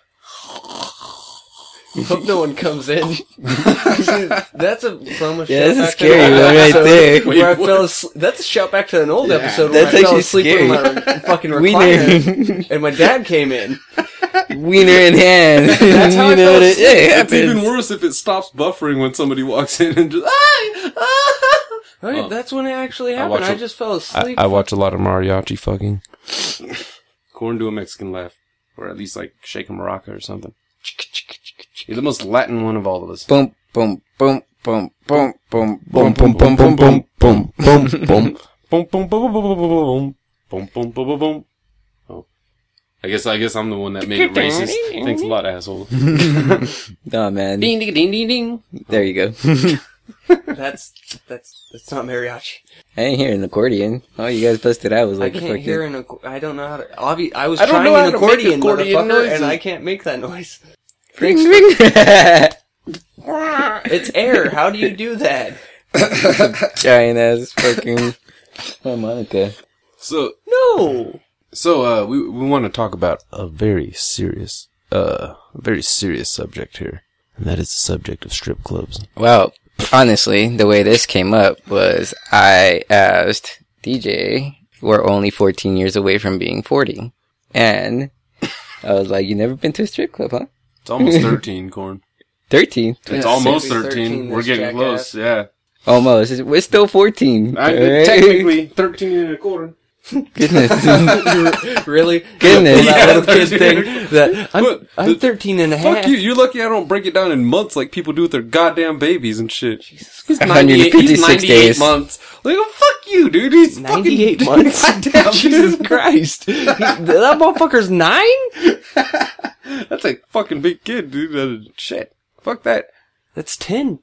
C: Hope no one comes in. <laughs> that's a from a
E: Yeah,
C: shout
E: that's a
C: back to
E: scary
C: an old
E: one right
C: episode
E: there.
C: Where I fell asleep. That's a shout back to an old
B: Yeah.
C: episode where
E: That's
C: I fell
E: actually
C: asleep
E: scary.
C: in my <laughs> fucking recliner,
E: Wiener,
C: and my dad came in. <laughs>
E: wiener in hand.
C: That's how
E: you
C: I
E: know
C: fell
E: what it,
C: asleep.
E: it
B: It's even worse if it stops buffering when somebody walks in and just. "Ah, ah."
C: Right,
B: Oh.
C: that's when it actually happened.
B: watch
C: I,
B: a-
C: just fell
B: I,
C: asleep.
B: I watch a lot of mariachi fucking. Corn do a Mexican laugh, or at least like shake a maraca or something. You're the most Latin one of all of us.
E: Boom, boom, boom, boom, boom, boom, boom, boom, boom, boom, boom, boom, boom, boom.
B: boom, boom, boom, boom, boom, boom, boom, boom, boom, boom. Boom boom boom boom Oh, I guess I guess I'm the one that made it racist. Thanks a lot, asshole.
E: Nah, man.
C: ding ding ding ding ding.
E: There you go.
C: That's that's that's not mariachi.
E: I ain't hearing an accordion. Oh, you guys busted out. I was
C: I
E: like,
C: can't
E: fuck
C: hear
E: it.
C: an. acc- I don't know how to. Obvi- I was
B: I don't
C: trying
B: know how
C: an
B: to make
C: accordion,
B: accordion
C: motherfucker,
B: noises.
C: and I can't make that noise.
E: Ring, ring.
C: It's air. How do you do that? <laughs>
E: Giant ass fucking harmonica.
B: So,
C: No.
B: so uh, we we want to talk about a very serious, uh, very serious subject here, and that is the subject of strip clubs.
E: Well, honestly, the way this came up was I asked DJ, we're only 14 years away from being 40. And I was like, you never been to a strip club, huh?
B: It's almost <laughs> thirteen, corn.
E: 13.
B: It's
C: Yeah,
B: almost
C: Sappy's
B: 13.
C: 13,
B: We're
C: this
B: getting
C: jackass.
B: close. Yeah.
E: Almost. We're still 14.
B: I,
E: alright?
B: Technically, <laughs> 13 and a quarter.
E: Goodness. <laughs>
C: really?
E: Goodness.
C: That
B: Yeah,
C: little kid thing that I'm,
B: Look,
C: I'm
B: the-
C: 13 and a half.
B: Fuck you. You're lucky I don't break it down in months like people do with their goddamn babies and shit. He's
E: 156
B: he's 98
E: days.
B: months. Like, oh, fuck you, dude. He's
C: 98
B: fucking,
C: months?
B: Goddamn,
C: Jesus Christ. He- that motherfucker's nine?
B: That's a fucking big kid, dude. Uh, shit. Fuck that.
C: That's 10.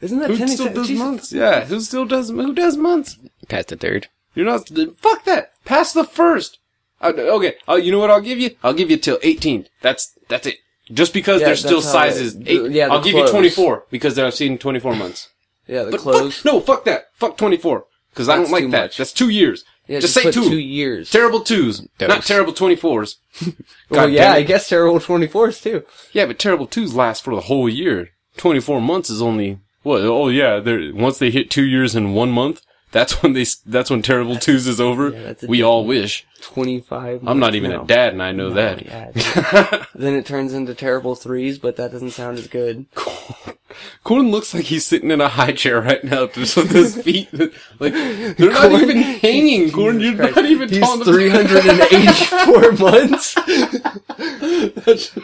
C: Isn't that
B: Who
C: 10?
B: still does
C: Jesus.
B: months? Yeah. Who still does, who does months?
E: Past the third.
B: You're not, fuck that. Pass the first. Uh, okay. Uh, you know what I'll give you? I'll give you till 18. That's, that's it. Just because
C: Yeah,
B: there's still
C: that's how it-
B: sizes.
C: the-
B: Eight,
C: yeah, the
B: I'll give
C: clothes.
B: you 24 because I've seen 24 months.
C: Yeah, the
B: But
C: clothes.
B: fuck, no, fuck that. Fuck 24. Cause I
C: That's
B: don't like
C: too
B: that.
C: much.
B: That's two years.
C: Yeah,
B: just,
C: just
B: say
C: put
B: two.
C: two years.
B: Terrible twos.
E: Dose.
B: Not terrible 24s. <laughs>
C: well, yeah, I guess terrible 24s too.
B: Yeah, but terrible twos last for the whole year. 24 months is only, what? Oh yeah, they're, once they hit two years in one month, that's when they that's when terrible twos is over.
C: yeah,
B: we all wish.
C: 25.
B: I'm not even
C: no.
B: a dad and I know
C: No,
B: that.
C: yeah. <laughs> then it turns into terrible threes, but that doesn't sound as good. <laughs>
B: Corn looks like he's sitting in a high chair right now, just with his <laughs> feet, like, they're not even hanging, Corn. You're
C: Christ.
B: not even
C: He's
B: on
C: 384 months.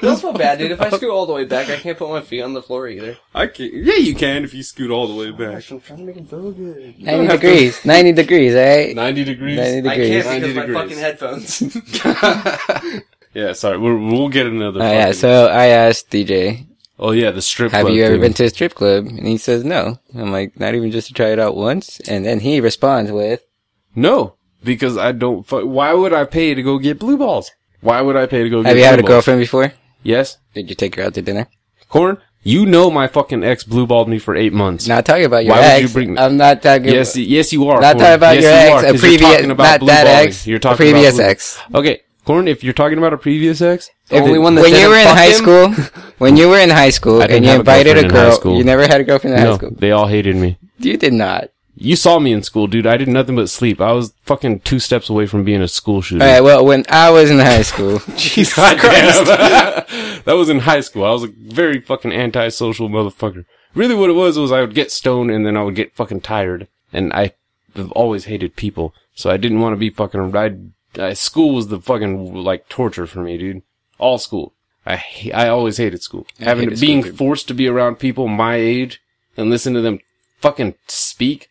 C: That's not bad, dude. If I scoot all the way back, I can't put my feet on the floor either.
B: I can. not Yeah, you can if you scoot all the way oh back.
C: I'm trying to make him feel good.
E: 90
B: have to-
E: degrees. 90 degrees, alright?
B: 90 degrees.
E: 90
C: I
E: degrees.
C: can't
B: 90
C: because my
B: degrees.
C: fucking headphones. <laughs> <laughs>
B: Yeah, sorry. We're, we'll get another.
E: Oh yeah, so I asked DJ,
B: oh yeah, the strip.
E: have
B: club
E: you ever
B: thing.
E: been to a strip club? And he says no. I'm like, not even just to try it out once? And then he responds with,
B: No, because I don't. Fu- why would I pay to go get blue balls? Why would I pay to go get? Blue?
E: Have you
B: blue
E: had a girlfriend before?
B: Yes,
E: Did you take her out to dinner?
B: corn. You know my fucking ex blue balled me for eight months.
E: Not talking about your
B: Why would
E: ex.
B: you bring- me?
E: I'm not talking
B: yes, y- yes, you are.
E: not
B: Corn.
E: talking about
B: yes,
E: your
B: you
E: ex,
B: are,
E: a previous,
B: talking about
E: not that ex,
B: You're
E: a
B: talking
E: previous
B: about blue-
E: ex.
B: Okay, corn. If you're talking about a previous ex,
C: The only one that
E: when you were in high
C: him?
E: school, <laughs> when you were in high school and you
B: a
E: invited a
B: in high
E: girl,
B: school.
E: you never had a girlfriend in high school.
B: they all hated me.
E: You did not.
B: You saw me in school, dude. I did nothing but sleep. I was fucking two steps away from being a school shooter.
E: All right. Well, when I was in high school, <laughs>
B: Jesus Christ. <laughs> that was in high school. I was a very fucking antisocial motherfucker. Really what it was was I would get stoned and then I would get fucking tired. And I have always hated people. So I didn't want to be fucking, I, I, school was the fucking, like, torture for me, dude. All school. I, I always hated school. Having,
E: hated
B: being
E: school,
B: forced to be around people my age and listen to them fucking speak.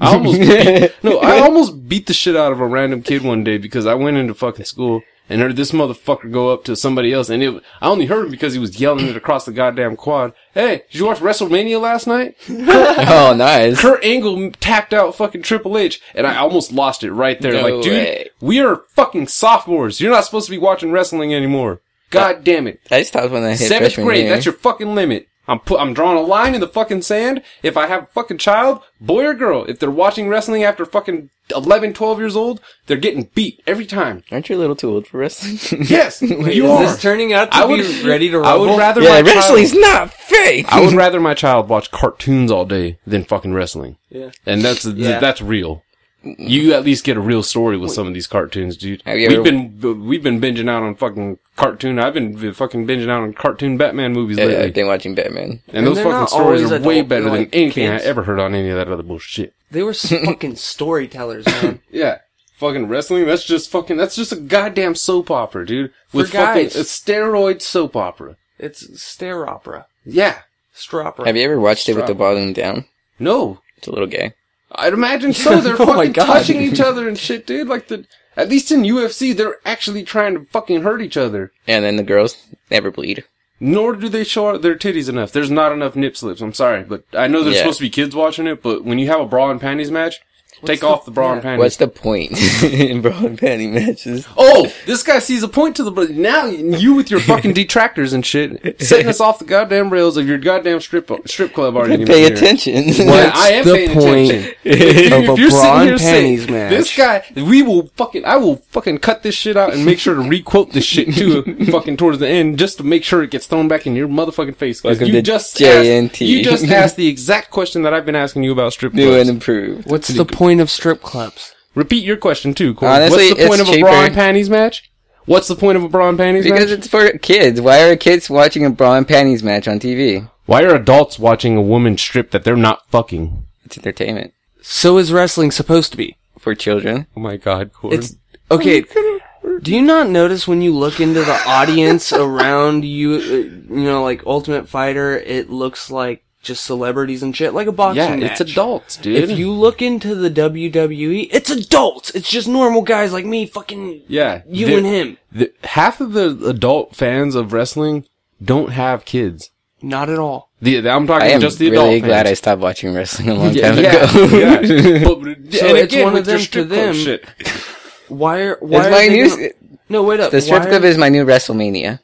B: I almost beat, no, <laughs> I almost beat the shit out of a random kid one day because I went into fucking school and heard this motherfucker go up to somebody else, and it, I only heard him because he was yelling it across the goddamn quad. Hey, did you watch WrestleMania last night? <laughs>
E: oh, nice.
B: Kurt Angle tapped out fucking Triple H, and I almost lost it right there.
E: No
B: like, dude,
E: way.
B: we are fucking sophomores. You're not supposed to be watching wrestling anymore. God damn it.
E: I stopped when I hit
B: Seventh grade,
E: year.
B: that's your fucking limit. I'm put, I'm drawing a line in the fucking sand. If I have a fucking child, boy or girl, if they're watching wrestling after fucking 11, 12 years old, they're getting beat every time.
E: Aren't you a little too old for wrestling? <laughs>
B: Yes, <laughs>
C: Wait,
B: you
C: is
B: are.
C: this turning out to
B: I
C: be
B: would-
C: ready to
B: I would rather
E: yeah,
B: my
E: wrestling's
B: child,
E: not fake.
B: I would <laughs> rather my child watch cartoons all day than fucking wrestling.
C: Yeah.
B: And that's
C: Yeah.
B: that's real. You at least get a real story with some of these cartoons, dude.
E: Have you
B: We've
E: ever-
B: been we've been binging out on fucking cartoon. I've been fucking binging out on cartoon Batman movies
E: Yeah,
B: lately.
E: I've been watching Batman.
B: And,
C: And
B: those fucking stories are way better than
C: like
B: anything
C: kids.
B: I ever heard on any of that other bullshit.
C: They were <laughs> fucking storytellers, man. <laughs>
B: Yeah. Fucking wrestling, that's just fucking, that's just a goddamn soap opera, dude. With
C: For
B: fucking,
C: guys.
B: a steroid soap opera.
C: It's stare opera.
B: Yeah.
C: Stropera.
E: Have you ever watched it with the
B: Strap.
E: volume down?
B: No.
E: It's a little gay.
B: I'd imagine so. <laughs> They're
C: Oh
B: fucking touching each other and shit, dude. Like the, at least in UFC, they're actually trying to fucking hurt each other.
E: And then the girls never bleed.
B: Nor do they show their titties enough. There's not enough nip slips. I'm sorry, but I know there's
E: Yeah.
B: supposed to be kids watching it, but when you have a bra and panties match, Take
C: the-
B: off the bra and
C: yeah.
B: panties.
E: What's the point <laughs> in bra and panty matches?
B: Oh, this guy sees a point to the. But now you with your fucking <laughs> detractors and shit, setting us off the goddamn rails of your goddamn strip strip club argument.
E: Pay
B: here.
E: attention.
B: Yeah, I am
C: the
B: paying
C: point
B: attention. <laughs> If,
C: of
B: if
C: a
B: you're
C: bra and
B: here saying
C: panties match?
B: this guy, we will fucking, I will fucking cut this shit out and make sure to requote this shit too, fucking towards the end, just to make sure it gets thrown back in your motherfucking face. Because you just
E: J&T.
B: asked, you just asked the exact question that I've been asking you about strip clubs.
E: New and improved.
C: What's the point of strip clubs?
B: Repeat your question too, Corey.
E: Honestly,
B: What's the point
E: it's
B: of a bra and panties match? What's the point of a bra and panties match?
E: Because
B: match?
E: it's for kids. Why are kids watching a bra and panties match on TV?
B: Why are adults watching a woman strip that they're not fucking?
E: It's entertainment
C: So is wrestling supposed to be?
E: for children.
B: Oh my god, Corey.
C: It's okay. Do you not notice when you look into the audience <laughs> around you, uh, you know, like Ultimate Fighter, it looks like just celebrities and shit, like a boxing
B: yeah,
C: match.
B: it's adults, dude.
C: If you look into the WWE, it's adults. It's just normal guys like me, fucking
B: yeah,
C: you
B: the-
C: and him.
B: the- half of the adult fans of wrestling don't have kids.
C: Not at all.
B: The, I'm
E: I
B: talking
E: am
B: just the
E: really
B: adult
E: glad I stopped watching wrestling a long
B: yeah,
E: time
B: yeah,
E: ago.
B: yeah. <laughs> But,
C: So
B: and
C: it's
B: again,
C: one of them to them.
B: Shit.
C: Why are why
E: It's
C: are
E: my
C: they
E: new.
C: gonna- No, wait up.
E: The strip
C: Why
E: club is my new WrestleMania.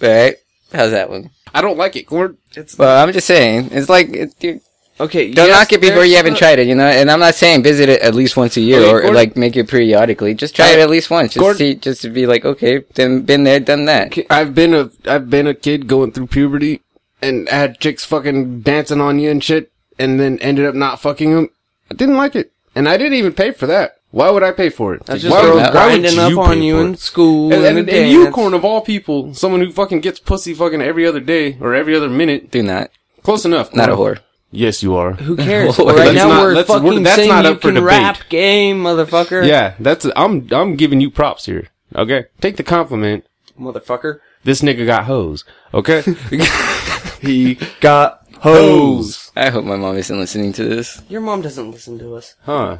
E: Right? How's that one?
B: I don't like it, Cord.
E: Well, I'm just saying. It's like it, you
C: okay.
E: don't
C: yes,
E: knock it before you haven't
C: the-
E: tried it, you know. And I'm not saying visit it at least once a year
B: Okay,
E: or,
B: Gordon-
E: like make it periodically. Just try
B: Uh,
E: it at least once. Just
B: Gordon-
E: see, just to be like, okay, then been there, done that.
B: I've been a I've been a kid going through puberty and had chicks fucking dancing on you and shit, and then ended up not fucking them. I didn't like it, and I didn't even pay for that. Why would I pay for it?
C: That's just
B: why
C: girls
B: would- why would
C: grinding up
B: you
C: on
B: pay
C: you
B: for
C: in
B: it?
C: school
B: And,
C: and,
B: and,
C: a
B: and you, corn of all people, someone who fucking gets pussy fucking every other day or every other minute.
E: Do not.
B: Close enough.
E: Not a whore.
B: Yes, you are.
C: Who cares? <laughs>
E: Let's
C: right now
B: not-
C: we're fucking
B: we're- that's
C: saying
B: not
C: you
B: for
C: can
B: debate.
C: rap game, motherfucker.
B: Yeah, that's I'm I'm giving you props here. Okay, take the compliment.
C: motherfucker.
B: This nigga got hoes. Okay, <laughs> <laughs>
C: He got hoes.
E: I hope my mom isn't listening to this.
C: Your mom doesn't listen to us.
B: huh?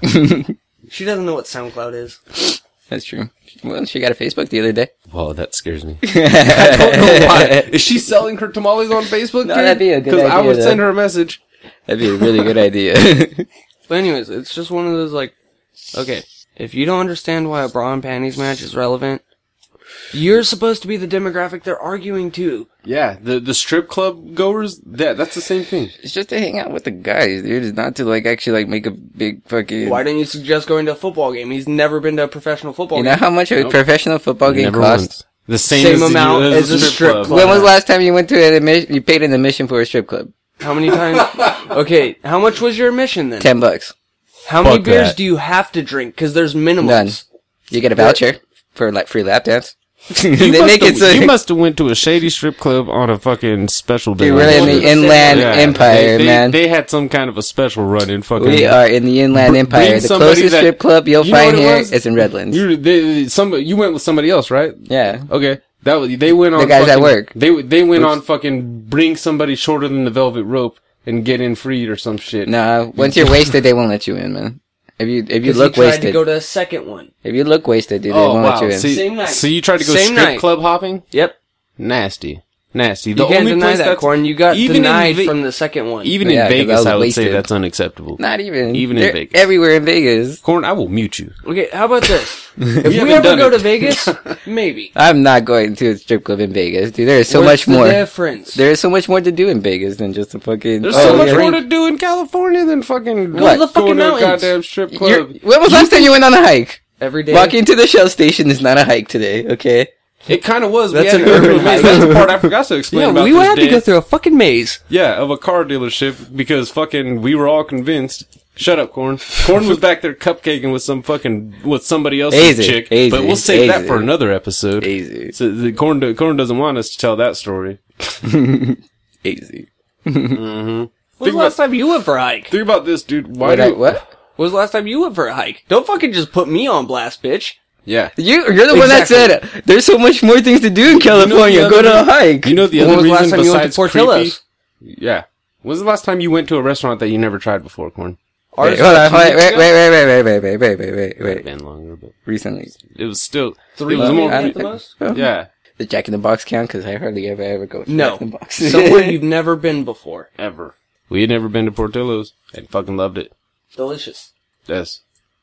C: She doesn't know what SoundCloud is.
E: That's true. Well, she got a Facebook the other day.
B: Well, that scares me. <laughs> <laughs> I don't know why. Is she selling her tamales on Facebook?
E: No, that'd be a good idea.
B: Because I would
E: though.
B: send her a message.
E: That'd be a really good <laughs> idea.
C: But anyways, it's just one of those like, okay, if you don't understand why a bra and panties match is relevant, you're supposed to be the demographic they're arguing to.
B: Yeah, the the strip club goers. That that's the same thing.
E: it's just to hang out with the guys, dude. It's not to like actually like make a big fucking.
C: Why don't you suggest going to a football game? He's never been to a professional football game.
E: You
C: game.
E: know how much a
B: Nope.
E: professional football game
B: Never
E: costs?
B: once. The same,
C: Same
B: as the-
C: amount
B: as,
C: as a strip club.
E: When was the last time you went to an admission? You paid an admission for a strip club?
C: How many times? <laughs> okay, how much was your admission then?
E: Ten bucks.
C: How many
B: Fuck
C: beers
B: that.
C: do you have to drink? Because there's minimums.
E: None. You get a voucher for like free lap dance. <laughs>
B: You
E: they
B: must
E: make
B: have,
E: it so
B: you must have went to a shady strip club on a fucking special day.
E: Dude, we're in the Inland
B: Yeah,
E: Empire,
B: they, they,
E: man.
B: They had some kind of a special run in fucking.
E: we are in the Inland
B: Br-
E: Empire. The closest
B: that-
E: strip club you'll
B: You
E: find
B: what it
E: here
B: was?
E: is in Redlands.
B: You they, some you went with somebody else, right?
E: yeah.
B: Okay, that was they went on
E: The guys at
B: fucking-
E: work.
B: They they went on fucking bring somebody shorter than the velvet rope and get in freed or some shit.
E: Nah, once you're wasted, they won't let you in, man. If you if you
C: 'Cause
E: look
C: he tried
E: wasted,
C: to go to a second one.
E: if you look wasted, dude, they
B: Oh
E: won't let
B: wow!
E: you in.
B: See,
C: Same night.
B: so you tried to go
C: Same
B: strip
C: night.
B: club hopping?
C: Yep.
B: Nasty, nasty.
C: You
B: The
C: can't
B: only
C: deny
B: place
C: that,
B: that's
C: Corn. You got
B: even
C: denied
B: Ve-
C: from the second one.
B: even
E: Yeah,
B: in
E: 'cause I
B: Vegas,
E: was
B: I, would say
E: wasted.
B: that's unacceptable.
E: Not even.
B: Even in
E: They're
B: Vegas.
E: Everywhere in Vegas.
B: Corn, I will mute you.
C: Okay, how about this? <laughs> If we,
B: haven't
C: ever
B: done
C: go
B: it.
C: to Vegas, <laughs> maybe.
E: I'm not going to a strip club in Vegas, dude. There is so
C: What's
E: much
C: the
E: more.
C: difference?
E: There is so much more to do in Vegas than just a fucking.
B: There's
E: oh,
B: so much
E: yeah.
B: more to do in California than fucking
C: Go to the fucking
B: going to a
C: mountains.
B: goddamn strip
E: You're-
B: club.
E: When was the last time you went on a hike?
C: Every day.
E: Walking to the Shell station is not a hike today, okay?
B: It kind of was.
C: That's
B: we had
C: an
B: to go through a
C: urban
B: maze. That's the <laughs> part I forgot to explain
C: yeah,
B: about
C: we
B: this
C: had to
B: day.
C: go through a fucking maze.
B: Yeah, of a car dealership because fucking we were all convinced. Shut up, Corn. Corn was back there cupcaking with some fucking with somebody else's
E: Easy,
B: chick.
E: easy,
B: but we'll save that for another episode.
E: Easy.
B: So the Corn do- Corn doesn't want us to tell that story. <laughs>
E: Easy. Mm-hmm.
C: When was the
B: Think
C: last time you went for a hike?
B: Think about this, dude. Why
E: What?
B: do
E: I, what?
C: When was the last time you went for a hike? Don't fucking just put me on blast, bitch.
B: Yeah.
E: You, you're the one that said there's so much more things to do in California.
B: the
E: Go to a hike.
B: You know the other
C: was the
B: reason
C: last time you went to
B: besides
C: Portillo's?
B: creepy? Yeah. When's the last time you went to a restaurant that you never tried before, Corn?
E: Wait, hold on,
C: two
E: wait,
C: weeks
E: wait,
C: ago.
E: wait, wait, wait, wait, wait, wait, wait, wait, wait.
B: Been longer, but
E: Recently,
B: it was still
C: Three
B: It was more.
C: at the most? <laughs>
B: Yeah.
E: the Jack in the Box count because I hardly ever ever go. To
C: No.
E: Jack in the Box. <laughs>
C: Somewhere you've <laughs> never been before.
B: Ever. We had never been to Portillo's and fucking loved it.
C: Delicious.
B: Yes.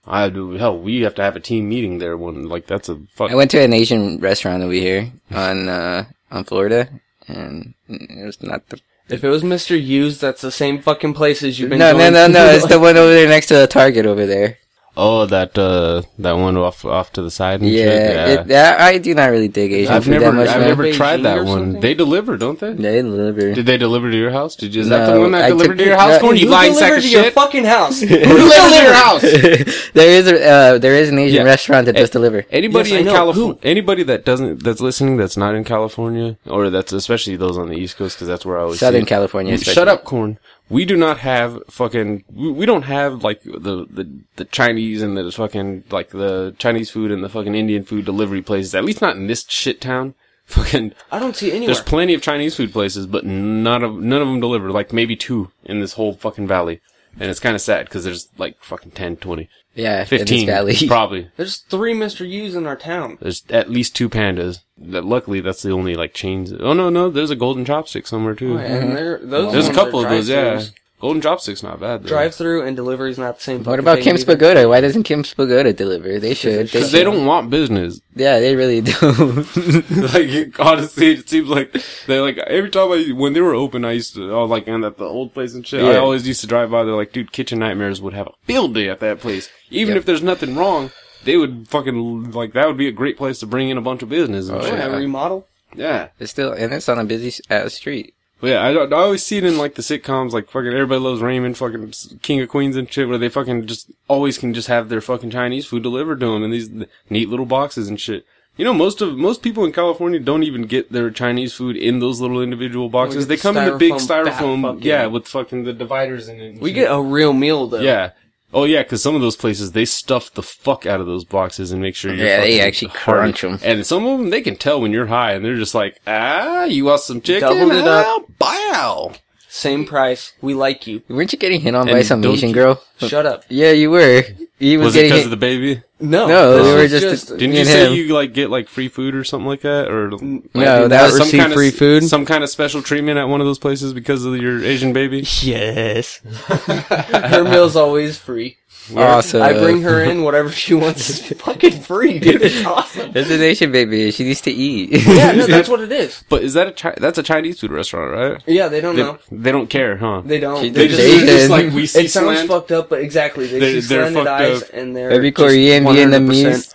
B: I do. Hell, we have to have a team meeting there. One like that's a fuck.
E: I went to an Asian restaurant over here on uh on Florida, and it was not the.
C: If it was Mr. Hughes, that's the same fucking place as you've been
E: No, no, no,
C: to.
E: no! It's the one over there next to the Target over there.
B: Oh, that uh, that one off off to the side. And
E: Yeah,
B: shit?
E: It, that, I do not really dig Asian
B: I've
E: food
B: never,
E: that much.
B: I've
E: man.
B: never tried that one.
C: something?
B: They deliver, don't they?
E: They deliver.
B: Did they deliver to your house? Did you? Is that the one that
E: I
B: delivered
E: took
B: to your house?
E: that-
B: Corn, you
C: Who
B: lying sack
C: delivered
B: of
C: to your fucking house? <laughs>
B: Who delivered to your house? <laughs>
E: there is a uh, there is an Asian
B: Yeah.
E: restaurant that does deliver.
B: Anybody
C: Yes,
B: in. California, anybody that doesn't, that's listening, that's not in California, or that's especially those on the East Coast, because that's where I always see
E: Southern
B: it.
E: California.
B: Shut up, corn. We do not have fucking. We, don't have like the, the the Chinese and the fucking like the Chinese food and the fucking Indian food delivery places. At least not in this shit town. <laughs> Fucking.
C: I don't see anywhere.
B: There's plenty of Chinese food places, but none of none of them deliver. Like maybe two in this whole fucking valley, and it's kind of sad because there's like fucking 10, 20,
E: Yeah, in
B: 15
E: this valley. <laughs>
B: probably.
C: There's three Mr. U's in our town.
B: There's at least two pandas. That luckily that's the only like chains. Oh no, no, there's a golden chopstick somewhere too.
C: Oh, and there, those
B: There's a couple of those, yeah.
C: Drive-thrus.
B: Golden chopstick's not bad though.
C: Drive through and delivery is not the same.
E: Thing.
C: What
E: about
C: thing
E: Kim's
C: either.
E: Pagoda? Why doesn't Kim's Pagoda deliver? They should. They,
B: Because they
E: should.
B: don't want business.
E: Yeah, they really <laughs> do. <laughs>
B: like honestly, it seems like they like every time I when they were open, I used to oh like and at the old place and shit. I always used to drive by. They're like, dude, Kitchen Nightmares would have a field day at that place. Even
E: Yep.
B: if there's nothing wrong, they would fucking like that would be a great place to bring in a bunch of business and
E: Oh,
B: shit.
C: Yeah,
E: yeah.
C: remodel.
B: Yeah.
E: it's still, and it's on a busy s- uh, street.
B: But yeah, I, I always see it in like the sitcoms, like fucking everybody loves Raymond, fucking King of Queens and shit, where they fucking just always can just have their fucking Chinese food delivered to them in these neat little boxes and shit. You know, most of most people in California don't even get their Chinese food in those little individual boxes. They
C: the
B: come in the big
C: styrofoam fat
B: styrofoam,
C: fucking-
B: yeah, with fucking the dividers in it. and
C: We
B: shit.
C: get a real meal though.
B: yeah. Oh yeah, because some of those places they stuff the fuck out of those boxes and make sure you're
E: Yeah, they actually crunch them.
B: And some of them they can tell when you're high, and they're just like, ah, you want some chicken?
C: Doubled it up.
B: Bow.
C: Same price. We like you.
E: Weren't you getting hit on
B: And
E: by some
B: don't
E: Asian
B: you-
E: girl?
C: Shut up.
E: Yeah, you were. You was,
B: Was it
E: getting
B: because
E: hit.
B: of the baby?
C: No.
E: No, we were
C: was
E: just-
B: Didn't
E: Me
B: you
E: and
B: say
E: him.
B: you like get like free food or something like that, or mm,
E: no, that
B: some
E: received
B: kind
E: free
B: of,
E: food.
B: some kind of special treatment at one of those places because of your Asian baby? <laughs>
E: yes. <laughs>
C: her meal's always free.
E: Awesome.
C: I bring her in whatever she wants is <laughs> fucking free, dude. It's awesome.
E: It's an Asian baby. She needs to eat. <laughs>
C: Yeah, no, that's <laughs> what it is.
B: But is that a chi- that's a Chinese food restaurant, right?
C: Yeah, they don't
B: They,
C: know.
B: they don't care, huh?
C: They don't.
E: She
C: They
E: did
C: just,
E: Asian.
B: They're just like we see
C: it sounds
B: slant.
C: fucked up, but exactly. They
B: They're-
C: see
B: they're
C: slanted
B: fucked
C: eyes
B: up.
C: and they're
E: Maybe Korean, Vietnamese.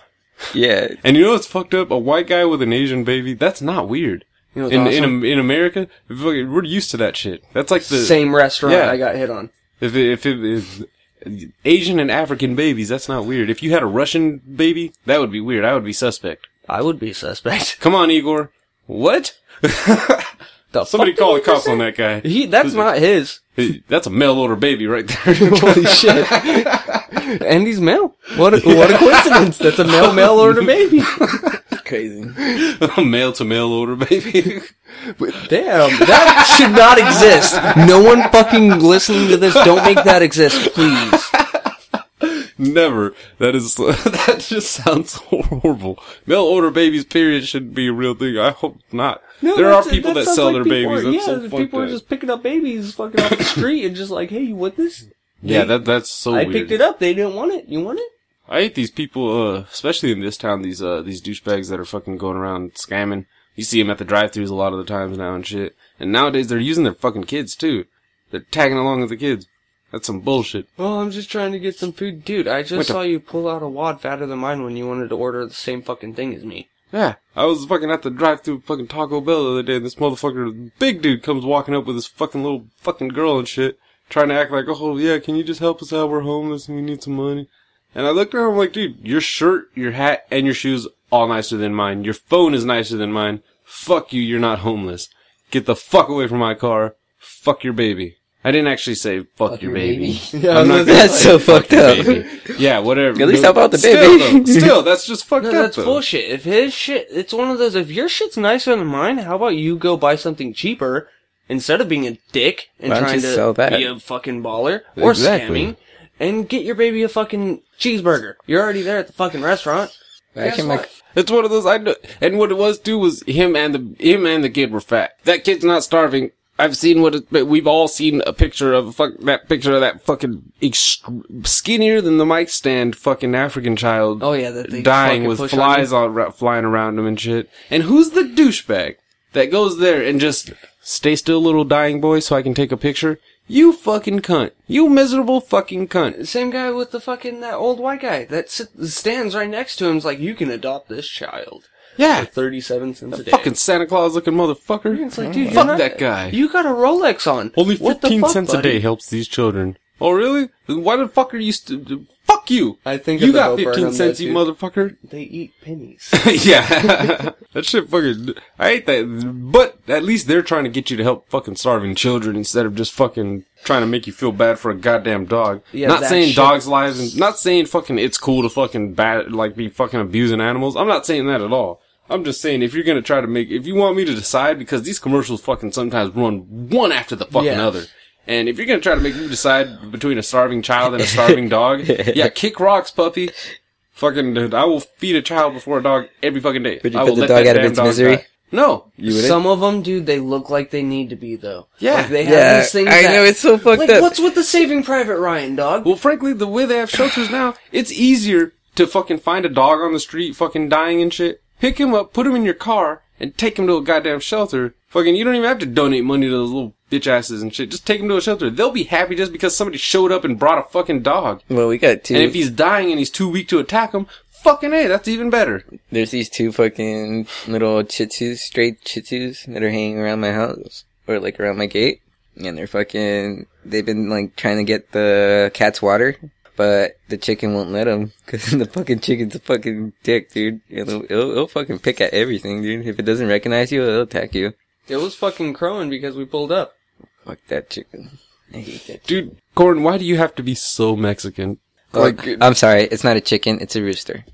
E: Yeah.
B: And you know what's fucked up? A white guy with an Asian baby. That's not weird.
C: You know
B: In
C: awesome?
B: in in America, we're used to that shit. That's like the
C: Same restaurant
B: Yeah.
C: I got hit on.
B: If it, if it, if Asian and African babies, that's not weird. If you had a Russian baby, that would be weird. I would be suspect.
C: I would be suspect.
B: Come on, Igor. What? <laughs>
C: The
B: Somebody
C: fuck
B: call the cops on that guy.
C: He, that's not his.
B: Hey, That's a mail order baby right there. <laughs> <laughs>
C: Holy shit. and he's male. What a, what a coincidence. That's a male mail order baby.
E: Crazy.
B: a mail to mail order baby. <laughs>
C: Damn, that should not exist. No one fucking listening to this, don't make that exist, please.
B: Never. That is that just sounds horrible. Mail order babies, period, shouldn't be a real thing. I hope not.
C: No,
B: there are people that
C: sounds
B: sell
C: like
B: their babies.
C: Are, yeah,
B: so
C: people are just picking up babies fucking off the street and just like, hey, you want this?
B: Yeah, that that's so
C: I
B: weird.
C: picked it up. They didn't want it. You want it?
B: I hate these people, uh, especially in this town. These uh, these douchebags that are fucking going around scamming. You see them at the drive-throughs a lot of the times now and shit. And nowadays they're using their fucking kids too. They're tagging along with the kids. That's some bullshit.
C: Well, I'm just trying to get some food. Dude, I just
B: the-
C: saw you pull out a wad fatter than mine when you wanted to order the same fucking thing as me.
B: Yeah, I was fucking at the drive-through fucking Taco Bell the other day, and this motherfucker, big dude, comes walking up with his fucking little fucking girl and shit, trying to act like, oh yeah, can you just help us out? We're homeless and we need some money. And I looked around, I'm like, dude, your shirt, your hat, and your shoes all nicer than mine. Your phone is nicer than mine. Fuck you, you're not homeless. Get the fuck away from my car. Fuck your baby. I didn't actually say fuck, your,
E: your
B: baby.
E: baby.
B: I'm <laughs> not
E: That's so
B: fuck
E: fucked up.
B: Yeah, whatever. <laughs>
E: At least help out the
B: Still,
E: baby.
B: though, <laughs> still, that's just fucked
C: No,
B: up.
C: that's
B: though.
C: bullshit. If his shit, it's one of those, if your shit's nicer than mine, how about you go buy something cheaper instead of being a dick and trying to
E: sell that?
C: be a fucking baller or
B: Exactly.
C: scamming and get your baby a fucking cheeseburger. You're already there at the fucking restaurant.
E: Actually, my,
B: It's one of those I know, and what it was too was him and the him and the kid were fat. That kid's not starving. I've seen what it, we've all seen a picture of fuck that picture of that fucking ext- skinnier than the mic stand fucking African child
C: Oh yeah, that
B: dying with
C: push on
B: flies all flying around him and shit. And who's the douchebag that goes there and just stay still, little dying boy, so I can take a picture? You fucking cunt. You miserable fucking cunt.
C: Same guy with the fucking that old white guy that sit, stands right next to him. Is like, you can adopt this child.
B: Yeah.
C: For Thirty-seven cents a day.
B: Fucking Santa Claus looking motherfucker.
C: It's like, dude,
B: Fuck
C: not-
B: that guy.
C: You got a Rolex on.
B: Only 15
C: fuck,
B: cents
C: buddy?
B: a day helps these children. Oh, really? Why the fuck are you st- Fuck you!
C: I think
B: You got 15 cents, you motherfucker.
C: They eat pennies. <laughs>
B: yeah. <laughs> that shit fucking. I hate that. But at least they're trying to get you to help fucking starving children instead of just fucking trying to make you feel bad for a goddamn dog.
C: Yeah,
B: not saying
C: shit-
B: dogs' lives and not saying fucking it's cool to fucking bad, like be fucking abusing animals. I'm not saying that at all. I'm just saying if you're gonna try to make, if you want me to decide, because these commercials fucking sometimes run one after the fucking
C: Yeah.
B: other. And if you're gonna try to make me decide between a starving child and a starving dog, <laughs> yeah, kick rocks, puppy. Fucking, dude, I will feed a child before a dog every fucking day.
E: Would you
B: I
E: put the
B: let
E: dog out of its misery?
B: die. No,
E: You wouldn't?
C: Some of them, dude, they look like they need to be though.
B: Yeah.
C: like, they have
E: yeah,
C: these things.
E: I
C: that-
E: know it's so fucked
C: like,
E: up.
C: what's with the Saving Private Ryan dog?
B: Well, frankly, the way they have shelters now, it's easier to fucking find a dog on the street fucking dying and shit. Pick him up, put him in your car, and take him to a goddamn shelter. Fucking, you don't even have to donate money to those little bitch asses and shit. Just take him to a shelter. They'll be happy just because somebody showed up and brought a fucking dog.
E: Well, we got two.
B: And if he's dying and he's too weak to attack him, fucking hey, that's even better.
E: There's these two fucking little chitus, straight chitus that are hanging around my house or like around my gate, and they're fucking. They've been like trying to get the cat's water, but the chicken won't let him because <laughs> the fucking chicken's a fucking dick, dude. It'll, it'll, it'll fucking pick at everything, dude. If it doesn't recognize you, it'll attack you.
C: It was fucking crowing because we pulled up.
E: Fuck that chicken. I hate that.
B: Dude, Gordon, why do you have to be so Mexican?
E: Like, I'm sorry, it's not a chicken, it's a rooster.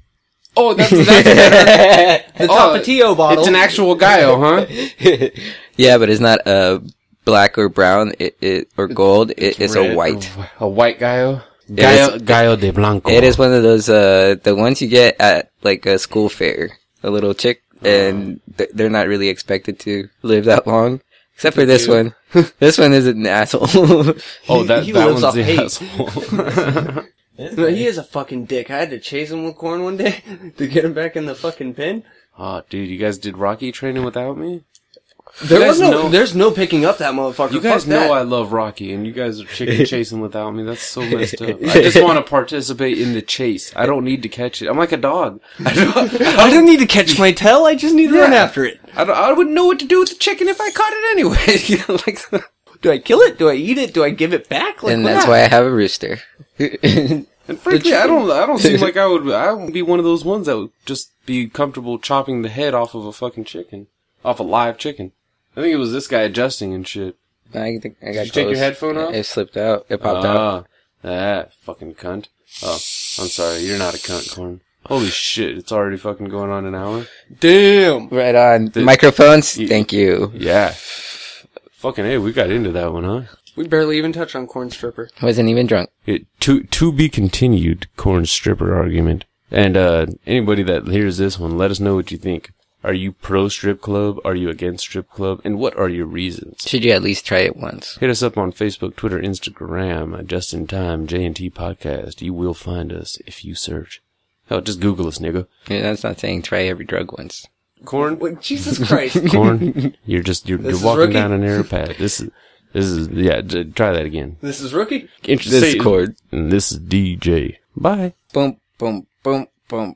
B: Oh, that's, that's <laughs> better.
C: The
B: Oh,
C: Tapatio bottle.
B: It's an actual gallo, huh? <laughs>
E: yeah, but it's not a black or brown, it, it or gold. It, it's a
B: Red-
E: white.
B: A white gallo?
E: Is-
B: Gallo, gallo de blanco.
E: It is one of those, uh, the ones you get at like a school fair. A little chick, and th- they're not really expected to live that long. Except for this one. <laughs> this one is an asshole. <laughs>
B: Oh, <laughs> that,
C: he
B: that
C: lives
B: one's
C: off
B: the
C: hate.
B: asshole.
C: No, he is a fucking dick. I had to chase him with corn one day to get him back in the fucking pen.
B: oh, dude, you guys did Rocky training without me?
C: There was no.
B: know-
C: There's no picking up that motherfucker.
B: You guys
C: Fuck
B: know
C: that.
B: I love Rocky, and you guys are chicken <laughs> chasing without me. That's so messed up. <laughs> I just want to participate in the chase. I don't need to catch it. I'm like a dog. <laughs> I don't,
C: I don't need to catch my tail. I just need to run after it.
B: I, don't, I wouldn't know what to do with the chicken if I caught it anyway. You know, like,
C: Do I kill it? Do I eat it? Do I give it back? Like,
E: and
C: what?
E: that's why I have a rooster.
B: and frankly, I don't. I don't seem like I would. I would be one of those ones that would just be comfortable chopping the head off of a fucking chicken, off a live chicken. I think it was this guy adjusting and shit.
E: I think I got
B: you take your headphone off?
E: It slipped out. It popped out.
B: Ah, that fucking cunt. Oh, I'm sorry. You're not a cunt, Corn. Holy shit! It's already fucking going on an hour.
C: Damn.
E: Right on.
B: The-
E: Microphones?
B: You-
E: Thank you.
B: Yeah. Fucking hey, we got into that one, huh?
C: We barely even touched on corn stripper.
E: Wasn't even drunk.
B: It, to to be continued. Corn stripper argument. And uh anybody that hears this one, let us know what you think. Are you pro strip club? Are you against strip club? And what are your reasons?
E: Should you at least try it once?
B: Hit us up on Facebook, Twitter, Instagram, uh, Just in Time J&T Podcast. You will find us if you search. Hell, just Google us, nigga.
E: Yeah, that's not saying try every drug once.
B: Corn,
C: Wait, Jesus Christ. <laughs>
B: corn. <laughs> You're just you're, you're walking down a narrow path. This is this is yeah. j- Try that again.
C: this is rookie.
B: This
E: is Cord.
B: And this is DJ. Bye.
E: Boom, boom, boom, boom,